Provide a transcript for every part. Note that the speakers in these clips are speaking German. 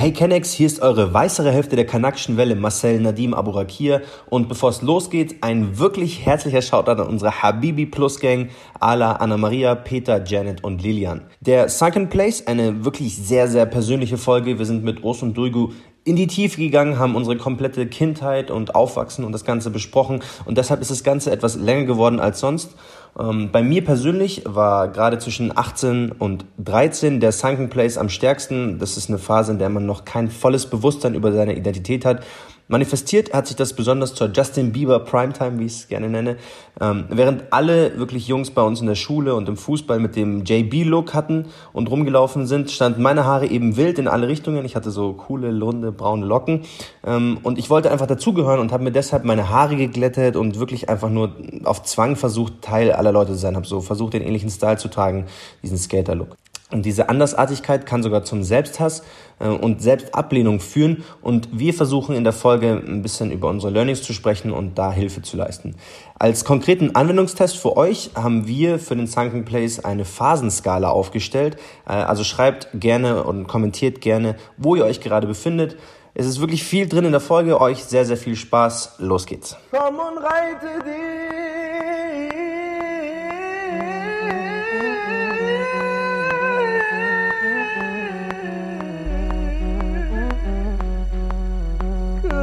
Hey Kennex, hier ist eure weißere Hälfte der kanakischen Welle, Marcel Nadim Aburakir. Und bevor es losgeht, ein wirklich herzlicher Shoutout an unsere Habibi Plus Gang, Ala, Anna Maria, Peter, Janet und Lilian. Der Second Place, eine wirklich sehr, sehr persönliche Folge. Wir sind mit Urs und Duigu in die Tiefe gegangen, haben unsere komplette Kindheit und Aufwachsen und das Ganze besprochen. Und deshalb ist das Ganze etwas länger geworden als sonst. Ähm, bei mir persönlich war gerade zwischen 18 und 13 der Sunken Place am stärksten. Das ist eine Phase, in der man noch kein volles Bewusstsein über seine Identität hat. Manifestiert hat sich das besonders zur Justin Bieber Primetime, wie ich es gerne nenne. Ähm, während alle wirklich Jungs bei uns in der Schule und im Fußball mit dem JB-Look hatten und rumgelaufen sind, standen meine Haare eben wild in alle Richtungen. Ich hatte so coole, runde, braune Locken. Ähm, und ich wollte einfach dazugehören und habe mir deshalb meine Haare geglättet und wirklich einfach nur auf Zwang versucht, Teil aller Leute zu sein. Habe so versucht, den ähnlichen Style zu tragen, diesen Skater-Look. Und diese Andersartigkeit kann sogar zum Selbsthass äh, und Selbstablehnung führen. Und wir versuchen in der Folge ein bisschen über unsere Learnings zu sprechen und da Hilfe zu leisten. Als konkreten Anwendungstest für euch haben wir für den Sunken Place eine Phasenskala aufgestellt. Äh, also schreibt gerne und kommentiert gerne, wo ihr euch gerade befindet. Es ist wirklich viel drin in der Folge. Euch sehr, sehr viel Spaß. Los geht's. Komm und reite dich.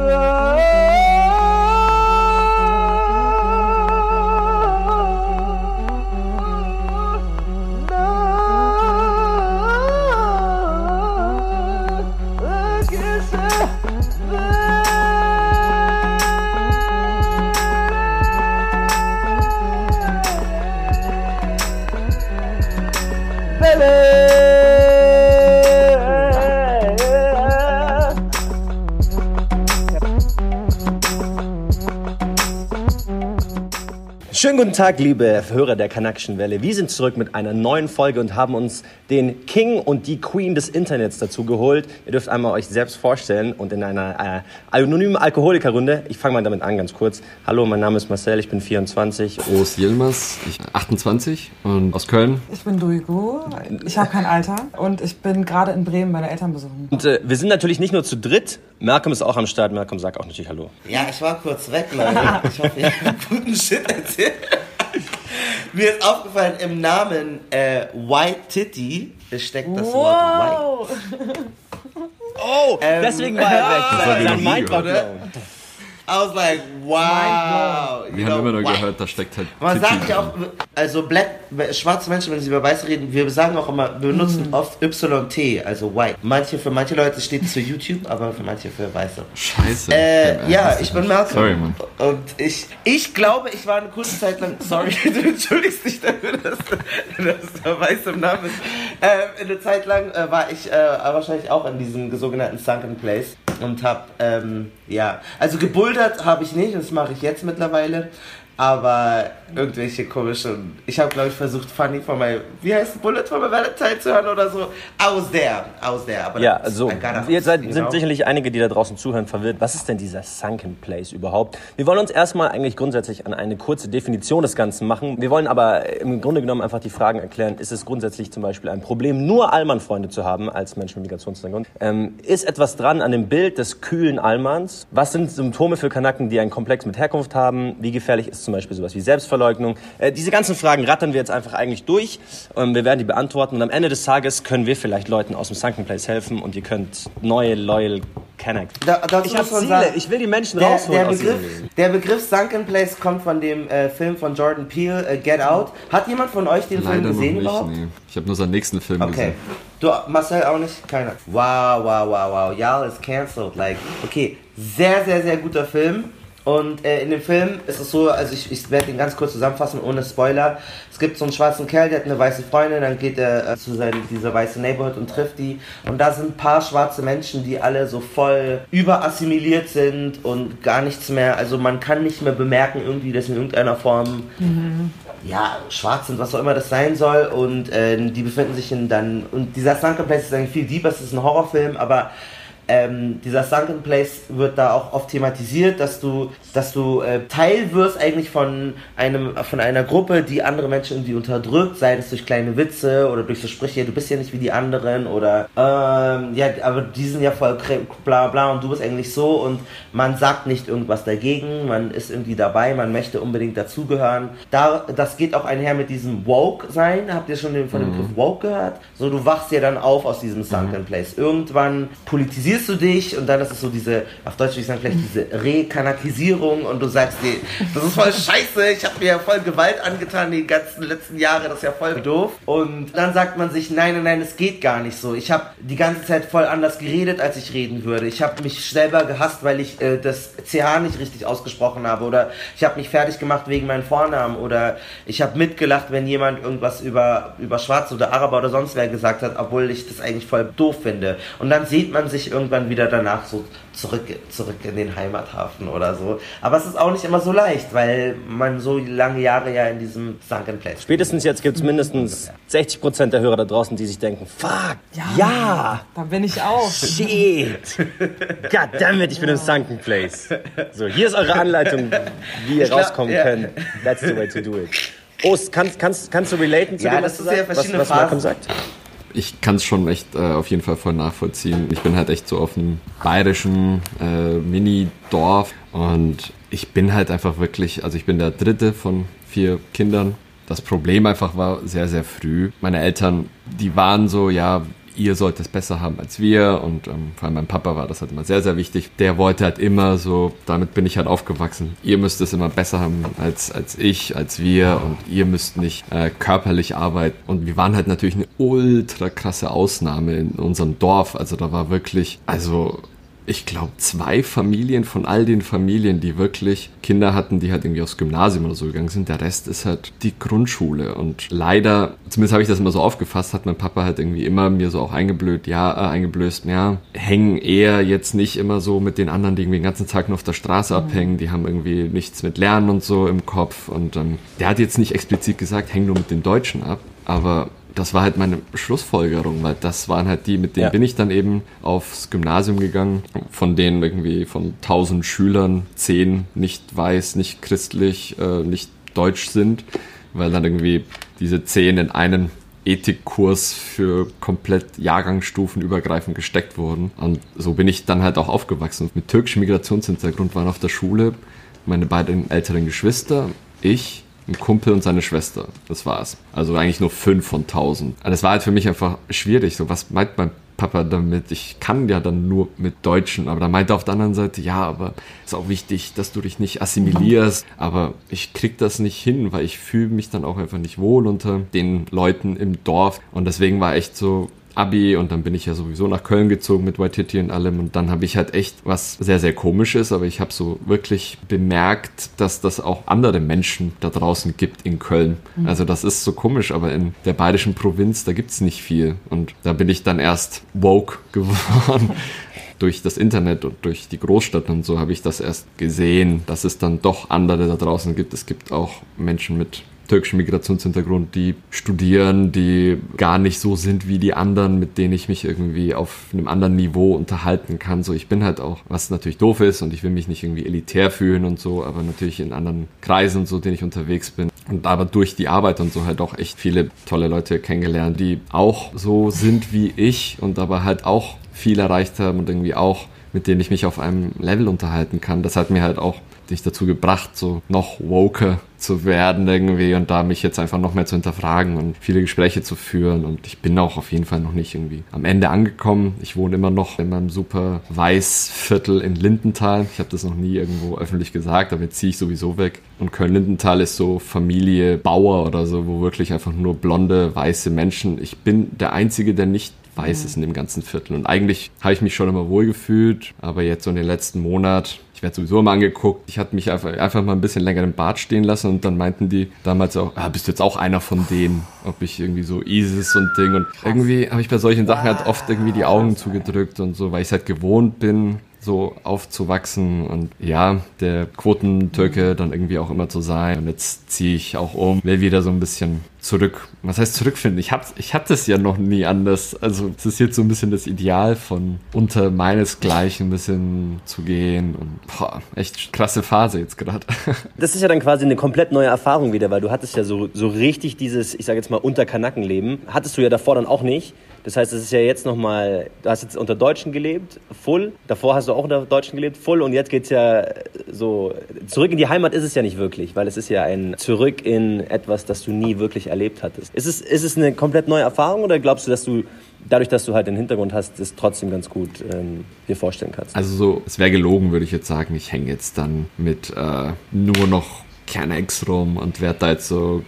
Oh. Schönen guten Tag, liebe Hörer der Kanakischen Welle. Wir sind zurück mit einer neuen Folge und haben uns den King und die Queen des Internets dazu geholt. Ihr dürft einmal euch selbst vorstellen und in einer äh, anonymen Alkoholikerrunde. Ich fange mal damit an, ganz kurz. Hallo, mein Name ist Marcel, ich bin 24. Urs Yilmaz, ich bin 28 und aus Köln. Ich bin Duigo, ich habe kein Alter und ich bin gerade in Bremen meine Eltern besuchen. Und äh, wir sind natürlich nicht nur zu dritt. Malcolm ist auch am Start. Malcolm, sag auch natürlich Hallo. Ja, ich war kurz weg, Leute. Ich hoffe, ihr habt guten Shit erzählt. Mir ist aufgefallen, im Namen äh, White Titty steckt das wow. Wort White. Oh, ähm, deswegen war er weg. Das war Mind war I was like, wow. Wir haben know, immer nur wow. gehört, da steckt halt. Man sagt ja auch, also black, schwarze Menschen, wenn sie über Weiße reden, wir sagen auch immer, wir benutzen mm. oft YT, also white. Manche, für manche Leute steht es für YouTube, aber für manche für Weiße. Scheiße. Äh, ja, ich bin Malcolm. Sorry, Mann. Und ich, ich glaube, ich war eine kurze Zeit lang, sorry, du entschuldigst dich dafür, dass, dass da Weiß im Namen ist. Äh, eine Zeit lang äh, war ich äh, wahrscheinlich auch in diesem sogenannten Sunken Place und habe, ähm, ja, also gebouldert habe ich nicht, das mache ich jetzt mittlerweile. Aber irgendwelche komischen. Ich habe, glaube ich, versucht, Funny von my. Wie heißt Bullet for my Valentine zu hören oder so. Aus der, aus der. Aber ja, ihr seid, sind know. sicherlich einige, die da draußen zuhören, verwirrt. Was ist denn dieser Sunken Place überhaupt? Wir wollen uns erstmal eigentlich grundsätzlich an eine kurze Definition des Ganzen machen. Wir wollen aber im Grunde genommen einfach die Fragen erklären. Ist es grundsätzlich zum Beispiel ein Problem, nur Allmann-Freunde zu haben als Mensch mit Migrationshintergrund? Ähm, ist etwas dran an dem Bild des kühlen Allmanns? Was sind Symptome für Kanaken, die einen Komplex mit Herkunft haben? Wie gefährlich ist zum Beispiel sowas wie Selbstverleugnung. Äh, diese ganzen Fragen rattern wir jetzt einfach eigentlich durch. Ähm, wir werden die beantworten und am Ende des Tages können wir vielleicht Leuten aus dem Sunken Place helfen und ihr könnt neue Loyal Connect. Da, ich habe Ziele, sagen, ich will die Menschen der, rausholen der Begriff, der Begriff Sunken Place kommt von dem äh, Film von Jordan Peele, äh, Get Out. Hat jemand von euch den Leider Film gesehen nicht, überhaupt? Nee. Ich habe nur seinen nächsten Film okay. gesehen. Du, Marcel auch nicht? Keiner. Wow, wow, wow, wow. Y'all is cancelled. Like, okay, sehr, sehr, sehr guter Film. Und äh, in dem Film ist es so, also ich, ich werde ihn ganz kurz zusammenfassen, ohne Spoiler. Es gibt so einen schwarzen Kerl, der hat eine weiße Freundin, dann geht er äh, zu seinem, dieser weißen Neighborhood und trifft die. Und da sind ein paar schwarze Menschen, die alle so voll überassimiliert sind und gar nichts mehr, also man kann nicht mehr bemerken irgendwie, dass in irgendeiner Form mhm. ja, schwarz sind, was auch immer das sein soll. Und äh, die befinden sich in dann, und dieser Sunken Place ist eigentlich viel deeper, es ist ein Horrorfilm, aber ähm, dieser Sunken Place wird da auch oft thematisiert, dass du, dass du äh, Teil wirst eigentlich von einem, von einer Gruppe, die andere Menschen irgendwie unterdrückt, sei es durch kleine Witze oder durch so Sprüche, du bist ja nicht wie die anderen oder ähm, ja, aber die sind ja voll bla bla und du bist eigentlich so und man sagt nicht irgendwas dagegen, man ist irgendwie dabei, man möchte unbedingt dazugehören. Da, das geht auch einher mit diesem Woke sein. Habt ihr schon den, von dem mhm. Begriff Woke gehört? So, du wachst ja dann auf aus diesem Sunken mhm. Place. Irgendwann politisierst du dich und dann ist es so diese, auf Deutsch würde ich sagen, vielleicht diese Rekanakisierung und du sagst dir, das ist voll scheiße, ich habe mir ja voll Gewalt angetan die ganzen letzten Jahre, das ist ja voll doof. Und dann sagt man sich, nein, nein, nein, es geht gar nicht so. Ich habe die ganze Zeit voll anders geredet, als ich reden würde. Ich habe mich selber gehasst, weil ich äh, das CH nicht richtig ausgesprochen habe oder ich habe mich fertig gemacht wegen meinem Vornamen oder ich habe mitgelacht, wenn jemand irgendwas über, über Schwarz oder Araber oder sonst wer gesagt hat, obwohl ich das eigentlich voll doof finde. Und dann sieht man sich irgendwann wieder danach so zurück, zurück in den Heimathafen oder so. Aber es ist auch nicht immer so leicht, weil man so lange Jahre ja in diesem Sunken Place. Spätestens jetzt gibt es mindestens 60% der Hörer da draußen, die sich denken, fuck, ja, ja. da bin ich auch. Shit. Goddammit, ich bin im Sunken Place. So, hier ist eure Anleitung, wie ihr glaub, rauskommen ja. könnt. That's the way to do it. Ost, kannst, kannst, kannst du relaten zu ja, dem, was, das ist ja verschiedene was, was Malcolm sagt? Ich kann es schon echt äh, auf jeden Fall voll nachvollziehen. Ich bin halt echt so auf einem bayerischen äh, Mini-Dorf und ich bin halt einfach wirklich, also ich bin der dritte von vier Kindern. Das Problem einfach war sehr, sehr früh. Meine Eltern, die waren so, ja, ihr sollt es besser haben als wir und ähm, vor allem mein Papa war das halt immer sehr, sehr wichtig. Der wollte halt immer so, damit bin ich halt aufgewachsen, ihr müsst es immer besser haben als, als ich, als wir und ihr müsst nicht äh, körperlich arbeiten. Und wir waren halt natürlich eine ultra krasse Ausnahme in unserem Dorf. Also da war wirklich, also ich glaube, zwei Familien von all den Familien, die wirklich Kinder hatten, die halt irgendwie aufs Gymnasium oder so gegangen sind. Der Rest ist halt die Grundschule. Und leider, zumindest habe ich das immer so aufgefasst, hat mein Papa halt irgendwie immer mir so auch eingeblöd, ja, äh, eingeblößt, ja, hängen eher jetzt nicht immer so mit den anderen, die irgendwie den ganzen Tag nur auf der Straße mhm. abhängen, die haben irgendwie nichts mit Lernen und so im Kopf. Und ähm, der hat jetzt nicht explizit gesagt, häng nur mit den Deutschen ab. Aber das war halt meine Schlussfolgerung, weil das waren halt die, mit denen ja. bin ich dann eben aufs Gymnasium gegangen, von denen irgendwie von 1000 Schülern zehn nicht weiß, nicht christlich, äh, nicht deutsch sind, weil dann irgendwie diese zehn in einen Ethikkurs für komplett Jahrgangsstufen übergreifend gesteckt wurden. Und so bin ich dann halt auch aufgewachsen. Mit türkischem Migrationshintergrund waren auf der Schule meine beiden älteren Geschwister, ich ein Kumpel und seine Schwester. Das war's. Also eigentlich nur fünf von tausend. Das war halt für mich einfach schwierig. So, was meint mein Papa damit? Ich kann ja dann nur mit Deutschen. Aber da meinte er auf der anderen Seite, ja, aber ist auch wichtig, dass du dich nicht assimilierst. Aber ich krieg das nicht hin, weil ich fühle mich dann auch einfach nicht wohl unter den Leuten im Dorf. Und deswegen war echt so, Abi und dann bin ich ja sowieso nach Köln gezogen mit Waititi und allem und dann habe ich halt echt was sehr, sehr komisches, aber ich habe so wirklich bemerkt, dass das auch andere Menschen da draußen gibt in Köln. Mhm. Also das ist so komisch, aber in der bayerischen Provinz, da gibt es nicht viel und da bin ich dann erst woke geworden. durch das Internet und durch die Großstadt und so habe ich das erst gesehen, dass es dann doch andere da draußen gibt. Es gibt auch Menschen mit türkischen Migrationshintergrund, die studieren, die gar nicht so sind wie die anderen, mit denen ich mich irgendwie auf einem anderen Niveau unterhalten kann. So, ich bin halt auch, was natürlich doof ist und ich will mich nicht irgendwie elitär fühlen und so, aber natürlich in anderen Kreisen so, denen ich unterwegs bin. Und aber durch die Arbeit und so halt auch echt viele tolle Leute kennengelernt, die auch so sind wie ich und aber halt auch viel erreicht haben und irgendwie auch mit denen ich mich auf einem Level unterhalten kann. Das hat mir halt auch dich dazu gebracht, so noch woker zu werden irgendwie und da mich jetzt einfach noch mehr zu hinterfragen und viele Gespräche zu führen und ich bin auch auf jeden Fall noch nicht irgendwie am Ende angekommen. Ich wohne immer noch in meinem super Weißviertel in Lindenthal. Ich habe das noch nie irgendwo öffentlich gesagt, aber jetzt ziehe ich sowieso weg. Und Köln-Lindenthal ist so Familie Bauer oder so, wo wirklich einfach nur blonde, weiße Menschen. Ich bin der Einzige, der nicht weiß ist in dem ganzen Viertel. Und eigentlich habe ich mich schon immer wohl gefühlt, aber jetzt so in den letzten Monat ich werde sowieso immer angeguckt. Ich hatte mich einfach, einfach mal ein bisschen länger im Bad stehen lassen und dann meinten die damals auch, ah, bist du jetzt auch einer von denen? Ob ich irgendwie so ISIS und Ding. Und irgendwie habe ich bei solchen Sachen halt oft irgendwie die Augen zugedrückt und so, weil ich es halt gewohnt bin, so aufzuwachsen und ja, der Quotentürke dann irgendwie auch immer zu sein. Und jetzt ziehe ich auch um, will wieder so ein bisschen zurück. Was heißt zurückfinden? Ich hab, ich es ja noch nie anders. Also es ist jetzt so ein bisschen das Ideal von unter meinesgleichen ein bisschen zu gehen und boah, echt krasse Phase jetzt gerade. Das ist ja dann quasi eine komplett neue Erfahrung wieder, weil du hattest ja so, so richtig dieses, ich sage jetzt mal, unter Kanackenleben. Hattest du ja davor dann auch nicht. Das heißt, es ist ja jetzt nochmal, du hast jetzt unter Deutschen gelebt, full. Davor hast du auch unter Deutschen gelebt, full. Und jetzt geht es ja so, zurück in die Heimat ist es ja nicht wirklich, weil es ist ja ein Zurück in etwas, das du nie wirklich erlebt hattest. Ist es, ist es eine komplett neue Erfahrung oder glaubst du, dass du dadurch, dass du halt den Hintergrund hast, das trotzdem ganz gut ähm, dir vorstellen kannst? Also so, es wäre gelogen, würde ich jetzt sagen, ich hänge jetzt dann mit äh, nur noch Kernex rum und werde da jetzt so,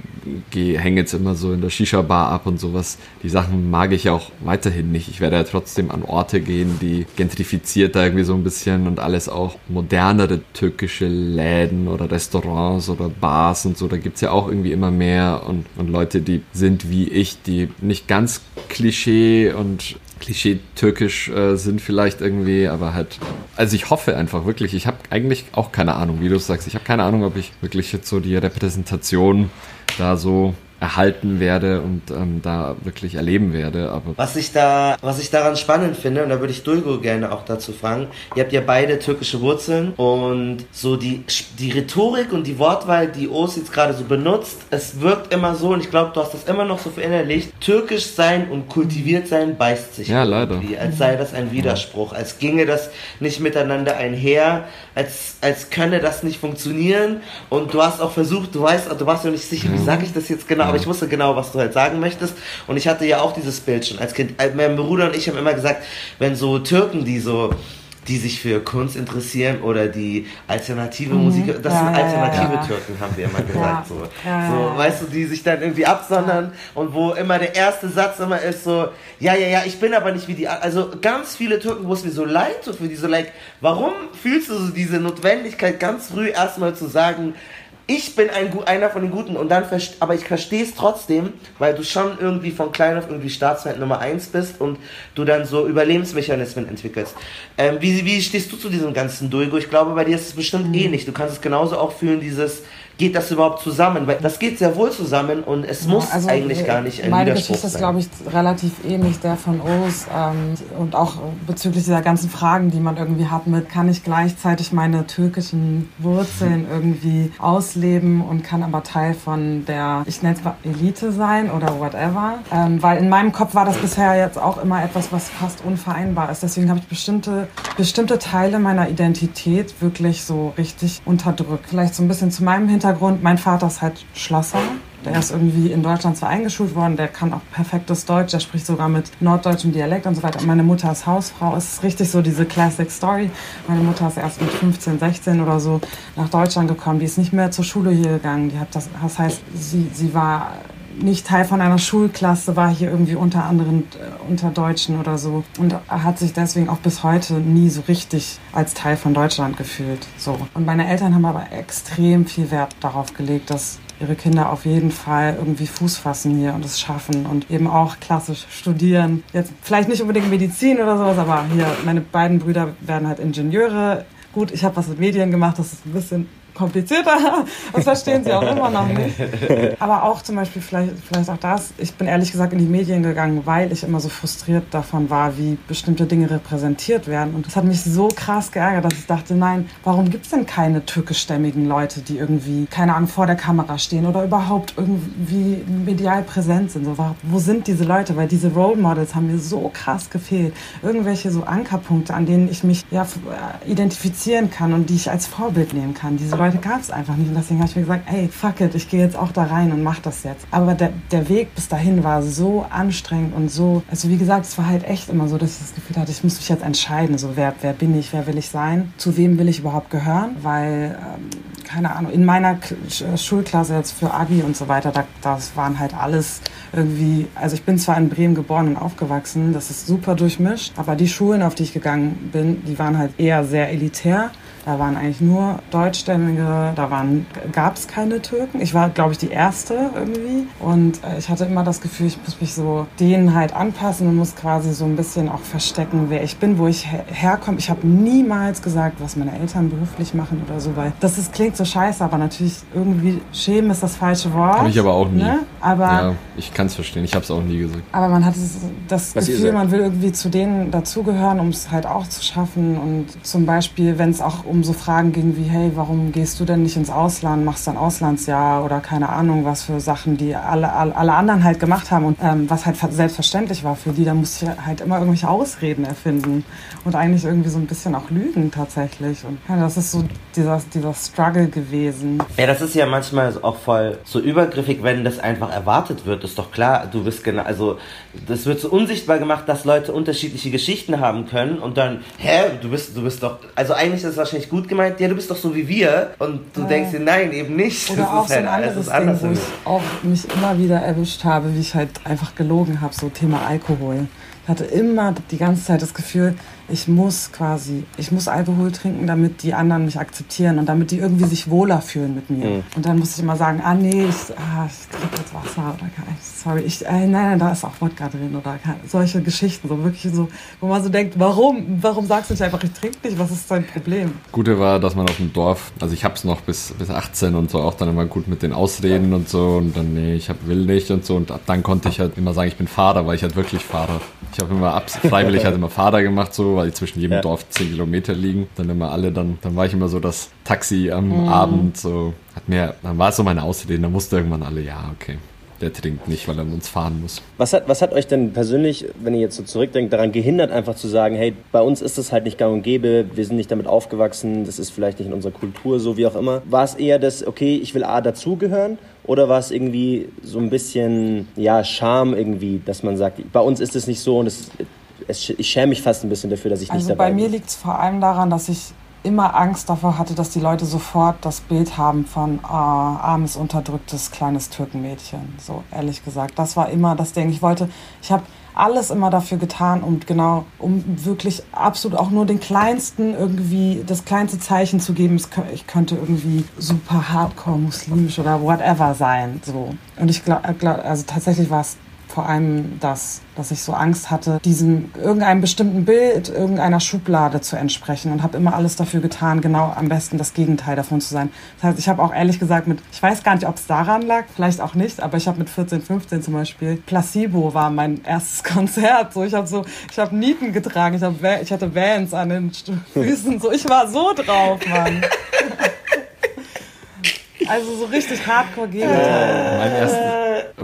hänge jetzt immer so in der Shisha-Bar ab und sowas. Die Sachen mag ich auch weiterhin nicht. Ich werde ja trotzdem an Orte gehen, die gentrifizierter irgendwie so ein bisschen und alles auch modernere türkische Läden oder Restaurants oder Bars und so. Da gibt's ja auch irgendwie immer mehr und, und Leute, die sind wie ich, die nicht ganz Klischee und Klischee-türkisch äh, sind vielleicht irgendwie, aber halt, also ich hoffe einfach wirklich, ich habe eigentlich auch keine Ahnung, wie du sagst, ich habe keine Ahnung, ob ich wirklich jetzt so die Repräsentation da so erhalten werde und ähm, da wirklich erleben werde. Aber was ich da, was ich daran spannend finde, und da würde ich Dulgo gerne auch dazu fragen, ihr habt ja beide türkische Wurzeln und so die, die Rhetorik und die Wortwahl, die Os jetzt gerade so benutzt, es wirkt immer so, und ich glaube, du hast das immer noch so verinnerlicht, türkisch sein und kultiviert sein beißt sich. Ja, leider. Als sei das ein Widerspruch, als ginge das nicht miteinander einher, als, als könne das nicht funktionieren und du hast auch versucht, du weißt, du warst ja nicht sicher, wie sage ich das jetzt genau, aber ich wusste genau, was du halt sagen möchtest. Und ich hatte ja auch dieses Bild schon als Kind. Äh, mein Bruder und ich haben immer gesagt, wenn so Türken, die so die sich für Kunst interessieren oder die alternative mhm. Musik, das ja, sind alternative ja, ja. Türken, haben wir immer gesagt. So. so, weißt du, die sich dann irgendwie absondern und wo immer der erste Satz immer ist so, ja, ja, ja, ich bin aber nicht wie die, also ganz viele Türken, wo es mir so leid tut, für die so, like, warum fühlst du so diese Notwendigkeit, ganz früh erstmal zu sagen, ich bin ein, einer von den Guten und dann, aber ich verstehe es trotzdem, weil du schon irgendwie von klein auf irgendwie Staatsfeind Nummer 1 bist und du dann so Überlebensmechanismen entwickelst. Ähm, wie, wie stehst du zu diesem ganzen Dulgo? Ich glaube, bei dir ist es bestimmt mhm. ähnlich. Du kannst es genauso auch fühlen, dieses, geht das überhaupt zusammen? Weil das geht sehr wohl zusammen und es ja, muss also eigentlich gar nicht ein Meine Geschichte ist, glaube ich, relativ ähnlich der von Urs ähm, und auch bezüglich dieser ganzen Fragen, die man irgendwie hat mit, kann ich gleichzeitig meine türkischen Wurzeln irgendwie ausleben und kann aber Teil von der, ich nenne es mal Elite sein oder whatever. Ähm, weil in meinem Kopf war das bisher jetzt auch immer etwas, was fast unvereinbar ist. Deswegen habe ich bestimmte, bestimmte Teile meiner Identität wirklich so richtig unterdrückt. Vielleicht so ein bisschen zu meinem Hintergrund Hintergrund, mein Vater ist halt Schlosser. Der ist irgendwie in Deutschland zwar eingeschult worden, der kann auch perfektes Deutsch, der spricht sogar mit norddeutschem Dialekt und so weiter. meine Mutter ist Hausfrau. Es ist richtig so diese Classic Story. Meine Mutter ist erst mit 15, 16 oder so nach Deutschland gekommen. Die ist nicht mehr zur Schule hier gegangen. Die hat das, das heißt, sie, sie war nicht Teil von einer Schulklasse, war hier irgendwie unter anderen äh, unter Deutschen oder so und hat sich deswegen auch bis heute nie so richtig als Teil von Deutschland gefühlt. So. Und meine Eltern haben aber extrem viel Wert darauf gelegt, dass ihre Kinder auf jeden Fall irgendwie Fuß fassen hier und es schaffen und eben auch klassisch studieren. Jetzt vielleicht nicht unbedingt Medizin oder sowas, aber hier meine beiden Brüder werden halt Ingenieure. Gut, ich habe was mit Medien gemacht, das ist ein bisschen komplizierter. Das verstehen sie auch immer noch nicht. Aber auch zum Beispiel vielleicht, vielleicht auch das. Ich bin ehrlich gesagt in die Medien gegangen, weil ich immer so frustriert davon war, wie bestimmte Dinge repräsentiert werden. Und das hat mich so krass geärgert, dass ich dachte, nein, warum gibt es denn keine türkischstämmigen Leute, die irgendwie, keine Ahnung, vor der Kamera stehen oder überhaupt irgendwie medial präsent sind? So, wo sind diese Leute? Weil diese Role Models haben mir so krass gefehlt. Irgendwelche so Ankerpunkte, an denen ich mich ja, identifizieren kann und die ich als Vorbild nehmen kann. Diese Leute Leute gab es einfach nicht. Und deswegen habe ich mir gesagt, ey, fuck it, ich gehe jetzt auch da rein und mach das jetzt. Aber der, der Weg bis dahin war so anstrengend und so, also wie gesagt, es war halt echt immer so, dass ich das Gefühl hatte, ich muss mich jetzt entscheiden, so wer, wer bin ich, wer will ich sein, zu wem will ich überhaupt gehören, weil, ähm, keine Ahnung, in meiner K Schulklasse jetzt für Abi und so weiter, da, das waren halt alles irgendwie, also ich bin zwar in Bremen geboren und aufgewachsen, das ist super durchmischt, aber die Schulen, auf die ich gegangen bin, die waren halt eher sehr elitär Da waren eigentlich nur Deutschstämmige, da gab es keine Türken. Ich war, glaube ich, die Erste irgendwie. Und äh, ich hatte immer das Gefühl, ich muss mich so denen halt anpassen und muss quasi so ein bisschen auch verstecken, wer ich bin, wo ich her herkomme. Ich habe niemals gesagt, was meine Eltern beruflich machen oder so, weil das ist, klingt so scheiße, aber natürlich irgendwie schämen ist das falsche Wort. Habe ich aber auch nie. Ne? Aber, ja, ich kann es verstehen. Ich habe es auch nie gesagt. Aber man hat das was Gefühl, man will irgendwie zu denen dazugehören, um es halt auch zu schaffen. Und zum Beispiel, wenn es auch um so Fragen ging wie, hey, warum gehst du denn nicht ins Ausland, machst du ein Auslandsjahr oder keine Ahnung, was für Sachen, die alle, alle, alle anderen halt gemacht haben und ähm, was halt selbstverständlich war für die, da musste ich halt immer irgendwelche Ausreden erfinden und eigentlich irgendwie so ein bisschen auch lügen tatsächlich. Und ja, das ist so dieser, dieser Struggle gewesen. Ja, das ist ja manchmal auch voll so übergriffig, wenn das einfach erwartet wird. Ist doch klar, du bist genau, also das wird so unsichtbar gemacht, dass Leute unterschiedliche Geschichten haben können und dann, hä, du bist, du bist doch, also eigentlich ist es wahrscheinlich gut gemeint, ja, du bist doch so wie wir und du ja. denkst dir, nein, eben nicht. Oder das auch so halt, ein anderes Ding, wo ich auch mich immer wieder erwischt habe, wie ich halt einfach gelogen habe, so Thema Alkohol. Ich hatte immer die ganze Zeit das Gefühl, ich muss quasi, ich muss Alkohol trinken, damit die anderen mich akzeptieren und damit die irgendwie sich wohler fühlen mit mir. Mhm. Und dann muss ich immer sagen, ah nee, ich, ah, ich trinke jetzt Wasser oder kein, sorry, ich, äh, nein, nein, da ist auch Wodka drin oder kein, solche Geschichten, so wirklich so, wo man so denkt, warum, warum sagst du nicht einfach, ich trinke nicht, was ist dein Problem? Gute war, dass man auf dem Dorf, also ich hab's noch bis, bis 18 und so auch dann immer gut mit den Ausreden und so und dann, nee, ich hab, will nicht und so und ab dann konnte ich halt immer sagen, ich bin Fahrer, weil ich halt wirklich Fahrer. Ich habe immer freiwillig halt immer Fahrer gemacht so, weil die zwischen jedem ja. Dorf 10 Kilometer liegen. Dann immer alle, dann, dann war ich immer so das Taxi am mhm. Abend, so, hat mir, dann war es so meine Ausrede, dann musste irgendwann alle, ja, okay. Der trinkt nicht, weil er mit uns fahren muss. Was hat, was hat euch denn persönlich, wenn ihr jetzt so zurückdenkt, daran gehindert, einfach zu sagen, hey, bei uns ist es halt nicht gang und gäbe, wir sind nicht damit aufgewachsen, das ist vielleicht nicht in unserer Kultur, so wie auch immer. War es eher das, okay, ich will A dazugehören oder war es irgendwie so ein bisschen, ja, Scham irgendwie, dass man sagt, bei uns ist es nicht so und es es, ich schäme mich fast ein bisschen dafür, dass ich also nicht dabei bin. Bei mir liegt es vor allem daran, dass ich immer Angst davor hatte, dass die Leute sofort das Bild haben von äh, armes, unterdrücktes, kleines Türkenmädchen. So ehrlich gesagt. Das war immer das Ding. Ich wollte, ich habe alles immer dafür getan, um genau, um wirklich absolut auch nur den kleinsten irgendwie, das kleinste Zeichen zu geben, ich könnte irgendwie super hardcore muslimisch oder whatever sein. So. Und ich glaube, also tatsächlich war es vor allem das, dass ich so Angst hatte, diesem irgendeinem bestimmten Bild, irgendeiner Schublade zu entsprechen und habe immer alles dafür getan, genau am besten das Gegenteil davon zu sein. Das heißt, ich habe auch ehrlich gesagt mit, ich weiß gar nicht, ob es daran lag, vielleicht auch nicht, aber ich habe mit 14, 15 zum Beispiel, Placebo war mein erstes Konzert. So, ich habe so, ich habe Nieten getragen, ich, hab, ich hatte Vans an den Füßen, so, ich war so drauf, Mann. Also so richtig hardcore Gegenteil. Mein, erstes,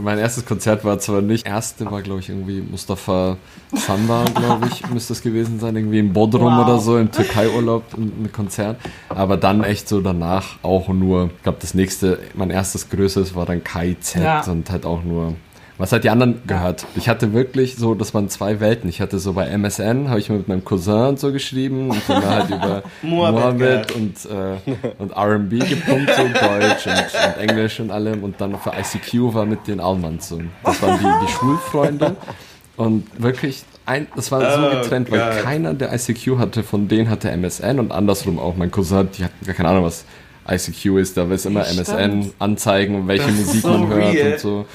mein erstes Konzert war zwar nicht, erste war glaube ich irgendwie Mustafa Sandar, glaube ich, müsste es gewesen sein, irgendwie in Bodrum wow. oder so, im Türkei-Urlaub, ein Konzert. Aber dann echt so danach auch nur, ich glaube das nächste, mein erstes größeres war dann KIZ ja. und halt auch nur was hat die anderen gehört? Ich hatte wirklich so, das waren zwei Welten. Ich hatte so bei MSN, habe ich mal mit meinem Cousin und so geschrieben und dann halt über Mohammed und, äh, und R&B gepumpt, so Deutsch und, und, Englisch und allem. Und dann für ICQ war mit den Allmanns so. Das waren die, die Schulfreunde. Und wirklich, ein, das war so oh, getrennt, weil God. keiner, der ICQ hatte, von denen hatte MSN und andersrum auch. Mein Cousin, die hatten gar keine Ahnung, was ICQ ist. Da ist immer MSN anzeigen, welche das Musik so man hört real. und so.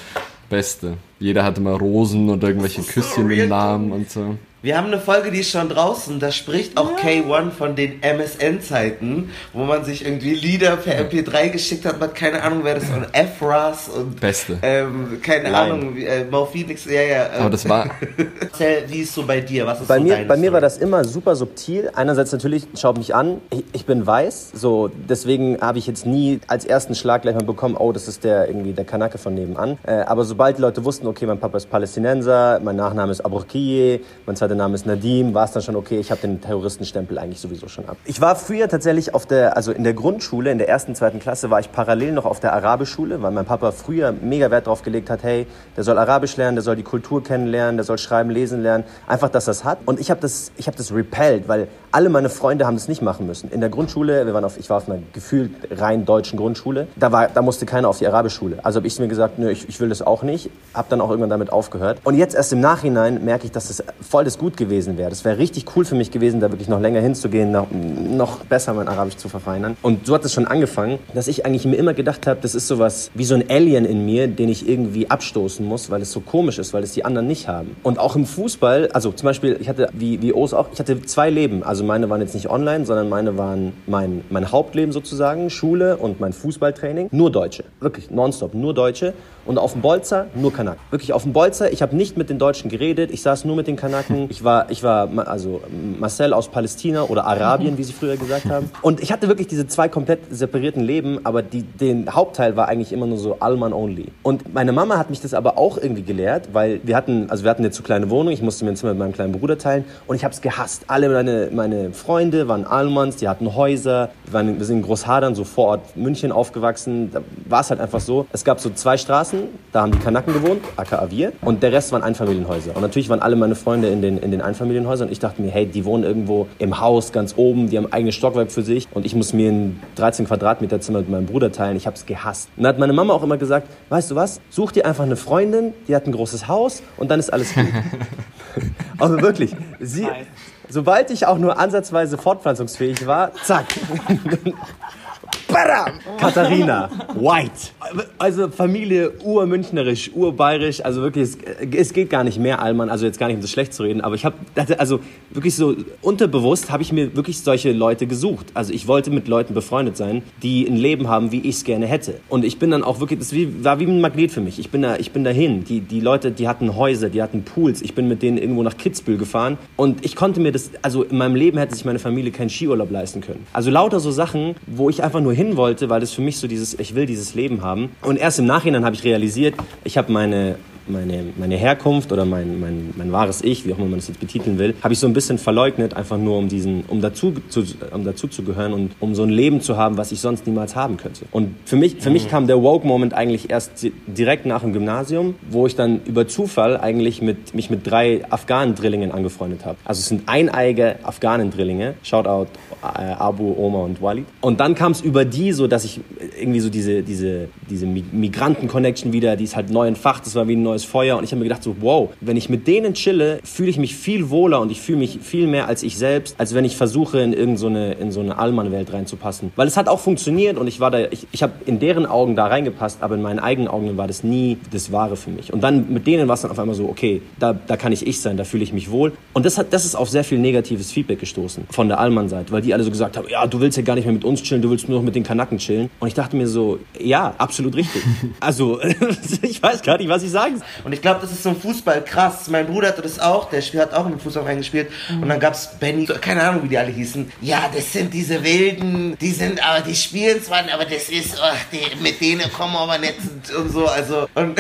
Beste. Jeder hatte mal Rosen und irgendwelche Küsschen im Namen und so. Wir haben eine Folge, die ist schon draußen. Da spricht auch ja. K1 von den MSN-Zeiten, wo man sich irgendwie Lieder per MP3 geschickt hat. Man hat keine Ahnung, wer das war. F-Ras und. Beste. Ähm, keine Line. Ahnung, äh, Mo Phoenix, ja, ja. Ähm. Aber das war. wie ist so bei dir? Was ist bei so mir, Bei mir war das immer super subtil. Einerseits natürlich, schaut mich an, ich, ich bin weiß, so deswegen habe ich jetzt nie als ersten Schlag gleich mal bekommen, oh, das ist der irgendwie der Kanake von nebenan. Äh, aber sobald die Leute wussten, okay, mein Papa ist Palästinenser, mein Nachname ist Aburkiye, mein zweiter Name ist Nadim, war es dann schon okay, ich habe den Terroristenstempel eigentlich sowieso schon ab. Ich war früher tatsächlich auf der, also in der Grundschule, in der ersten, zweiten Klasse, war ich parallel noch auf der Arabischschule, weil mein Papa früher mega Wert darauf gelegt hat, hey, der soll Arabisch lernen, der soll die Kultur kennenlernen, der soll schreiben, lesen lernen, einfach, dass es hat. Und ich habe das, hab das repelled, weil Alle meine Freunde haben das nicht machen müssen. In der Grundschule, wir waren auf, ich war auf einer gefühlt rein deutschen Grundschule, da, war, da musste keiner auf die Arabischschule. Also habe ich mir gesagt, nö, ich, ich will das auch nicht. Habe dann auch irgendwann damit aufgehört. Und jetzt erst im Nachhinein merke ich, dass das voll das gut gewesen wäre. Das wäre richtig cool für mich gewesen, da wirklich noch länger hinzugehen, noch, noch besser mein Arabisch zu verfeinern. Und so hat es schon angefangen, dass ich eigentlich mir immer gedacht habe, das ist sowas wie so ein Alien in mir, den ich irgendwie abstoßen muss, weil es so komisch ist, weil es die anderen nicht haben. Und auch im Fußball, also zum Beispiel, ich hatte, wie, wie O's auch, ich hatte zwei Leben. Also meine waren jetzt nicht online, sondern meine waren mein, mein Hauptleben sozusagen, Schule und mein Fußballtraining. Nur Deutsche. Wirklich, nonstop, nur Deutsche. Und auf dem Bolzer nur Kanaken. Wirklich auf dem Bolzer, ich habe nicht mit den Deutschen geredet, ich saß nur mit den Kanaken. Ich war, ich war also Marcel aus Palästina oder Arabien, wie sie früher gesagt haben. Und ich hatte wirklich diese zwei komplett separierten Leben, aber die, den Hauptteil war eigentlich immer nur so Alman only. Und meine Mama hat mich das aber auch irgendwie gelehrt, weil wir hatten, also wir hatten eine zu kleine Wohnung, ich musste mir ein Zimmer mit meinem kleinen Bruder teilen und ich habe es gehasst. Alle meine, meine Freunde waren Almans, die hatten Häuser, wir, waren, wir sind in Großhadern, so vor Ort München aufgewachsen. Da war es halt einfach so. Es gab so zwei Straßen, da haben die Kanaken gewohnt, aka wir, und der Rest waren Einfamilienhäuser. Und natürlich waren alle meine Freunde in den, in den Einfamilienhäusern und ich dachte mir, hey, die wohnen irgendwo im Haus ganz oben, die haben ein eigenes Stockwerk für sich und ich muss mir ein 13 Quadratmeter Zimmer mit meinem Bruder teilen. Ich habe es gehasst. Und dann hat meine Mama auch immer gesagt, weißt du was, such dir einfach eine Freundin, die hat ein großes Haus und dann ist alles gut. also wirklich, sie, sobald ich auch nur ansatzweise fortpflanzungsfähig war, zack. Badam! Katharina, White. Also Familie urmünchnerisch, urbayerisch, also wirklich, es, es, geht gar nicht mehr Allmann, also jetzt gar nicht um das schlecht zu reden, aber ich habe, also wirklich so unterbewusst habe ich mir wirklich solche Leute gesucht. Also ich wollte mit Leuten befreundet sein, die ein Leben haben, wie ich es gerne hätte. Und ich bin dann auch wirklich, das war wie ein Magnet für mich. Ich bin da, ich bin dahin. Die, die Leute, die hatten Häuser, die hatten Pools. Ich bin mit denen irgendwo nach Kitzbühel gefahren und ich konnte mir das, also in meinem Leben hätte sich meine Familie keinen Skiurlaub leisten können. Also lauter so Sachen, wo ich einfach nur hin wollte, weil das für mich so dieses, ich will dieses Leben haben. Und erst im Nachhinein habe ich realisiert, ich habe meine meine, meine Herkunft oder mein, mein, mein wahres Ich, wie auch immer man das jetzt betiteln will, habe ich so ein bisschen verleugnet, einfach nur um diesen, um dazu zu, um dazu zu gehören und um so ein Leben zu haben, was ich sonst niemals haben könnte. Und für mich, für mich mhm. kam der Woke-Moment eigentlich erst direkt nach dem Gymnasium, wo ich dann über Zufall eigentlich mit, mich mit drei Afghanen-Drillingen angefreundet habe. Also es sind eineige Afghanen-Drillinge. Shoutout Abu, Oma und Walid. Und dann kam es über die so, dass ich irgendwie so diese, diese, diese Migranten-Connection wieder, die ist halt neu entfacht, das war wie ein neues neues Feuer und ich habe mir gedacht so, wow, wenn ich mit denen chille, fühle ich mich viel wohler und ich fühle mich viel mehr als ich selbst, als wenn ich versuche in irgendeine so in so eine Allmann-Welt reinzupassen. Weil es hat auch funktioniert und ich war da, ich, ich habe in deren Augen da reingepasst, aber in meinen eigenen Augen war das nie das Wahre für mich. Und dann mit denen war es dann auf einmal so, okay, da, da kann ich ich sein, da fühle ich mich wohl. Und das hat, das ist auf sehr viel negatives Feedback gestoßen von der Allmann-Seite, weil die alle so gesagt haben, ja, du willst ja gar nicht mehr mit uns chillen, du willst nur noch mit den Kanaken chillen. Und ich dachte mir so, ja, absolut richtig. also, ich weiß gar nicht, was ich sagen soll. Und ich glaube, das ist so ein Fußball krass. Mein Bruder hatte das auch, der hat auch in den Fußball reingespielt. Mhm. Und dann gab es Benny, keine Ahnung, wie die alle hießen. Ja, das sind diese Wilden, die sind, aber die spielen zwar, aber das ist, ach, die, mit denen kommen wir aber nicht und so. Also, und,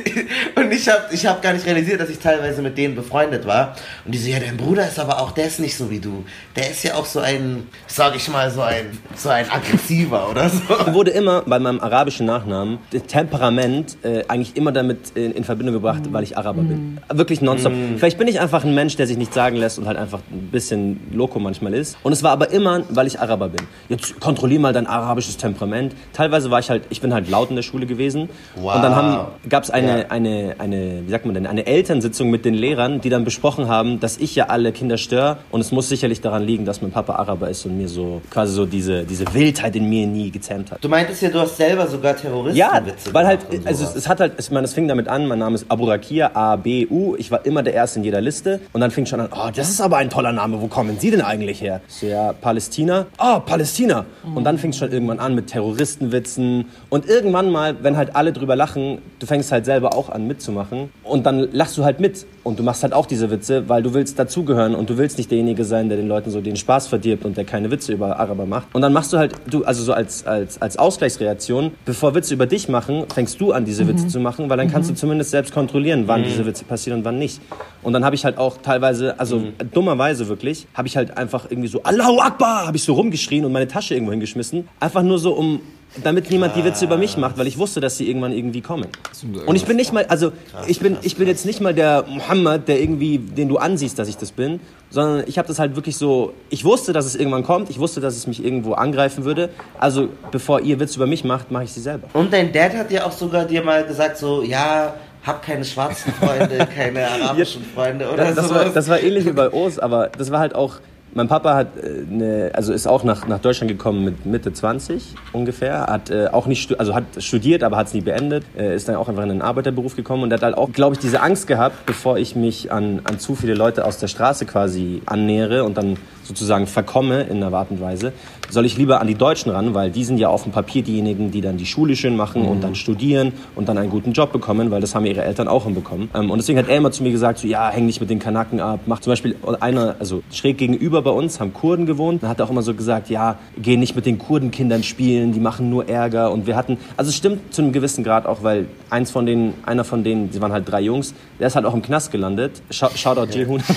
und ich habe ich hab gar nicht realisiert, dass ich teilweise mit denen befreundet war. Und die so, ja, dein Bruder ist aber auch, der ist nicht so wie du. Der ist ja auch so ein, sag ich mal, so ein, so ein aggressiver oder so. Wurde immer bei meinem arabischen Nachnamen Temperament äh, eigentlich immer damit in, in Verbindung gebracht, weil ich Araber bin. Wirklich nonstop. Mm. Vielleicht bin ich einfach ein Mensch, der sich nicht sagen lässt und halt einfach ein bisschen loco manchmal ist. Und es war aber immer, weil ich Araber bin. Jetzt kontrollier mal dein arabisches Temperament. Teilweise war ich halt, ich bin halt laut in der Schule gewesen. Wow. Und dann gab es eine, ja. eine, eine, wie sagt man denn, eine Elternsitzung mit den Lehrern, die dann besprochen haben, dass ich ja alle Kinder störe. Und es muss sicherlich daran liegen, dass mein Papa Araber ist und mir so quasi so diese, diese Wildheit in mir nie gezähmt hat. Du meintest ja, du hast selber sogar Terroristen. Ja, weil halt, also es, es, hat halt, ich meine, es fing damit an, mein Name ist Abu Rakir, A, B, U. Ich war immer der Erste in jeder Liste. Und dann fing schon an, oh, das ist aber ein toller Name. Wo kommen Sie denn eigentlich her? So, ja, Palästina. Oh, Palästina. Und dann fing es schon irgendwann an mit Terroristenwitzen. Und irgendwann mal, wenn halt alle drüber lachen, du fängst halt selber auch an mitzumachen. Und dann lachst du halt mit. Und du machst halt auch diese Witze, weil du willst dazugehören. Und du willst nicht derjenige sein, der den Leuten so den Spaß verdirbt und der keine Witze über Araber macht. Und dann machst du halt, du, also so als, als, als Ausgleichsreaktion, bevor Witze über dich machen, fängst du an, diese mhm. Witze zu machen, weil dann kannst du mhm. zumindest selbst kontrollieren, wann mhm. diese Witze passieren und wann nicht. Und dann habe ich halt auch teilweise, also mhm. dummerweise wirklich, habe ich halt einfach irgendwie so Allahu Akbar, habe ich so rumgeschrien und meine Tasche irgendwo hingeschmissen. Einfach nur so, um damit niemand die Witze über mich macht, weil ich wusste, dass sie irgendwann irgendwie kommen. Und ich bin nicht mal, also ich bin, ich bin jetzt nicht mal der Muhammad, der irgendwie, den du ansiehst, dass ich das bin, sondern ich habe das halt wirklich so, ich wusste, dass es irgendwann kommt, ich wusste, dass es mich irgendwo angreifen würde, also bevor ihr Witze über mich macht, mache ich sie selber. Und dein Dad hat ja auch sogar dir mal gesagt, so, ja, hab keine schwarzen Freunde, keine arabischen Freunde oder das, so. war, das war ähnlich wie bei O's, aber das war halt auch, mein Papa hat äh, eine, also ist auch nach, nach Deutschland gekommen mit Mitte 20 ungefähr, hat äh, auch nicht, also hat studiert, aber hat es nie beendet, äh, ist dann auch einfach in einen Arbeiterberuf gekommen und hat halt auch, glaube ich, diese Angst gehabt, bevor ich mich an, an zu viele Leute aus der Straße quasi annähere und dann sozusagen verkomme in einer Art und Weise, soll ich lieber an die Deutschen ran, weil die sind ja auf dem Papier diejenigen, die dann die Schule schön machen und dann studieren und dann einen guten Job bekommen, weil das haben ihre Eltern auch hinbekommen. Ähm, und deswegen hat er immer zu mir gesagt, so, ja, häng nicht mit den Kanaken ab, mach zum Beispiel einer, also schräg gegenüber bei uns, haben Kurden gewohnt, da hat er auch immer so gesagt, ja, geh nicht mit den Kurdenkindern spielen, die machen nur Ärger und wir hatten, also es stimmt zu einem gewissen Grad auch, weil eins von denen, einer von denen, die waren halt drei Jungs, der ist halt auch im Knast gelandet. Shou- Shoutout Jill Huhn.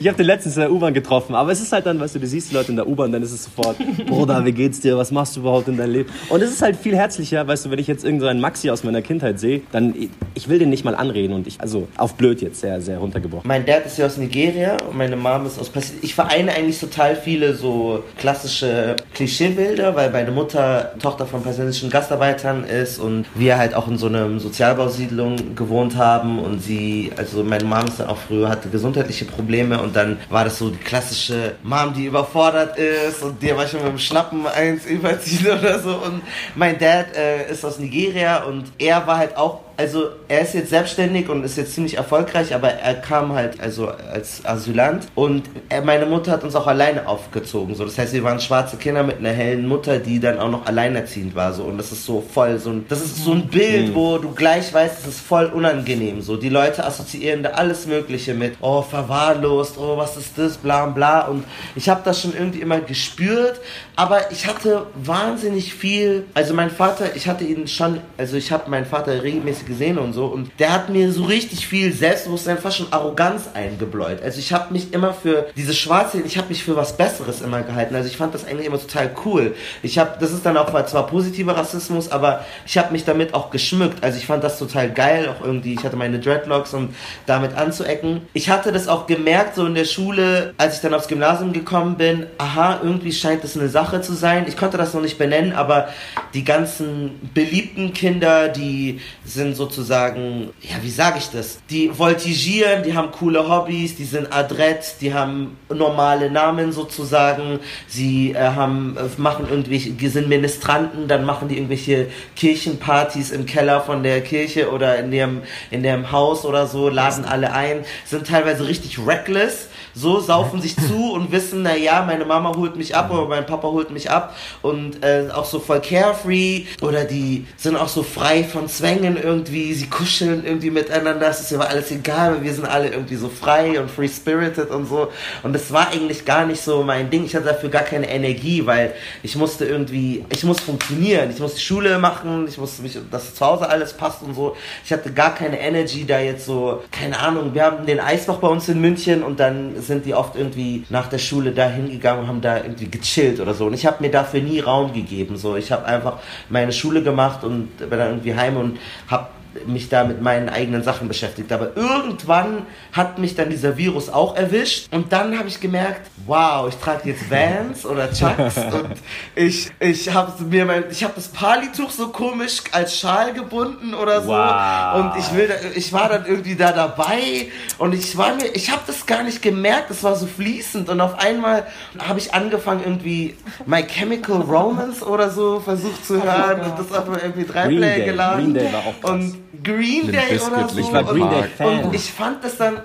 Ich habe den letztens in der U-Bahn getroffen, aber es ist halt dann, weißt du, du siehst die Leute in der U-Bahn, dann ist es sofort, Bruder, wie geht's dir, was machst du überhaupt in deinem Leben? Und es ist halt viel herzlicher, weißt du, wenn ich jetzt irgend so einen Maxi aus meiner Kindheit sehe, dann, ich will den nicht mal anreden und ich, also auf blöd jetzt, sehr, sehr runtergebrochen. Mein Dad ist ja aus Nigeria und meine Mom ist aus Palästina. Ich vereine eigentlich total viele so klassische Klischeebilder, weil meine Mutter Tochter von palästinensischen Gastarbeitern ist und wir halt auch in so einer Sozialbausiedlung gewohnt haben und sie, also meine Mom ist dann auch früher, hatte gesundheitliche Probleme und dann war das so die klassische Mom, die überfordert ist und dir manchmal mit dem Schlappen eins überzieht oder so. Und mein Dad äh, ist aus Nigeria und er war halt auch also er ist jetzt selbstständig und ist jetzt ziemlich erfolgreich, aber er kam halt also als Asylant und er, meine Mutter hat uns auch alleine aufgezogen. So, das heißt, wir waren schwarze Kinder mit einer hellen Mutter, die dann auch noch alleinerziehend war. So und das ist so voll so ein, das ist so ein Bild, wo du gleich weißt, es ist voll unangenehm. So die Leute assoziieren da alles Mögliche mit, oh verwahrlost, oh was ist das, bla bla und ich habe das schon irgendwie immer gespürt, aber ich hatte wahnsinnig viel. Also mein Vater, ich hatte ihn schon, also ich habe meinen Vater regelmäßig gesehen und so und der hat mir so richtig viel Selbstbewusstsein, fast schon Arroganz eingebläut. Also ich habe mich immer für diese Schwarze, ich habe mich für was Besseres immer gehalten. Also ich fand das eigentlich immer total cool. Ich habe, das ist dann auch zwar positiver Rassismus, aber ich habe mich damit auch geschmückt. Also ich fand das total geil, auch irgendwie. Ich hatte meine Dreadlocks und damit anzuecken. Ich hatte das auch gemerkt so in der Schule, als ich dann aufs Gymnasium gekommen bin. Aha, irgendwie scheint das eine Sache zu sein. Ich konnte das noch nicht benennen, aber die ganzen beliebten Kinder, die sind sozusagen, ja, wie sage ich das? Die voltigieren, die haben coole Hobbys, die sind adrett, die haben normale Namen sozusagen, sie äh, haben, äh, machen irgendwelche, sind Ministranten, dann machen die irgendwelche Kirchenpartys im Keller von der Kirche oder in dem, in dem Haus oder so, laden alle ein, sind teilweise richtig reckless so saufen sich zu und wissen, na ja, meine Mama holt mich ab oder mein Papa holt mich ab und äh, auch so voll carefree oder die sind auch so frei von Zwängen irgendwie, sie kuscheln irgendwie miteinander, es ist aber alles egal, weil wir sind alle irgendwie so frei und free spirited und so und das war eigentlich gar nicht so mein Ding, ich hatte dafür gar keine Energie, weil ich musste irgendwie, ich muss funktionieren, ich muss die Schule machen, ich musste mich, dass zu Hause alles passt und so, ich hatte gar keine Energy da jetzt so, keine Ahnung, wir haben den Eisloch bei uns in München und dann sind die oft irgendwie nach der Schule da hingegangen und haben da irgendwie gechillt oder so. Und ich habe mir dafür nie Raum gegeben. So, ich habe einfach meine Schule gemacht und bin dann irgendwie heim und habe mich da mit meinen eigenen Sachen beschäftigt. Aber irgendwann hat mich dann dieser Virus auch erwischt und dann habe ich gemerkt, wow, ich trage jetzt Vans oder Chucks und ich, ich habe mir mein, ich habe das Palituch so komisch als Schal gebunden oder so Wow. und ich will, ich war dann irgendwie da dabei und ich war mir, ich habe das gar nicht gemerkt, es war so fließend und auf einmal habe ich angefangen irgendwie My Chemical Romance oder so versucht zu hören und das auf Green MP3-Player Day. geladen. Green Day war auch krass. Und Green Day oder Bizkit, so. ich war Green Day. Fan. Und ich fand das dann,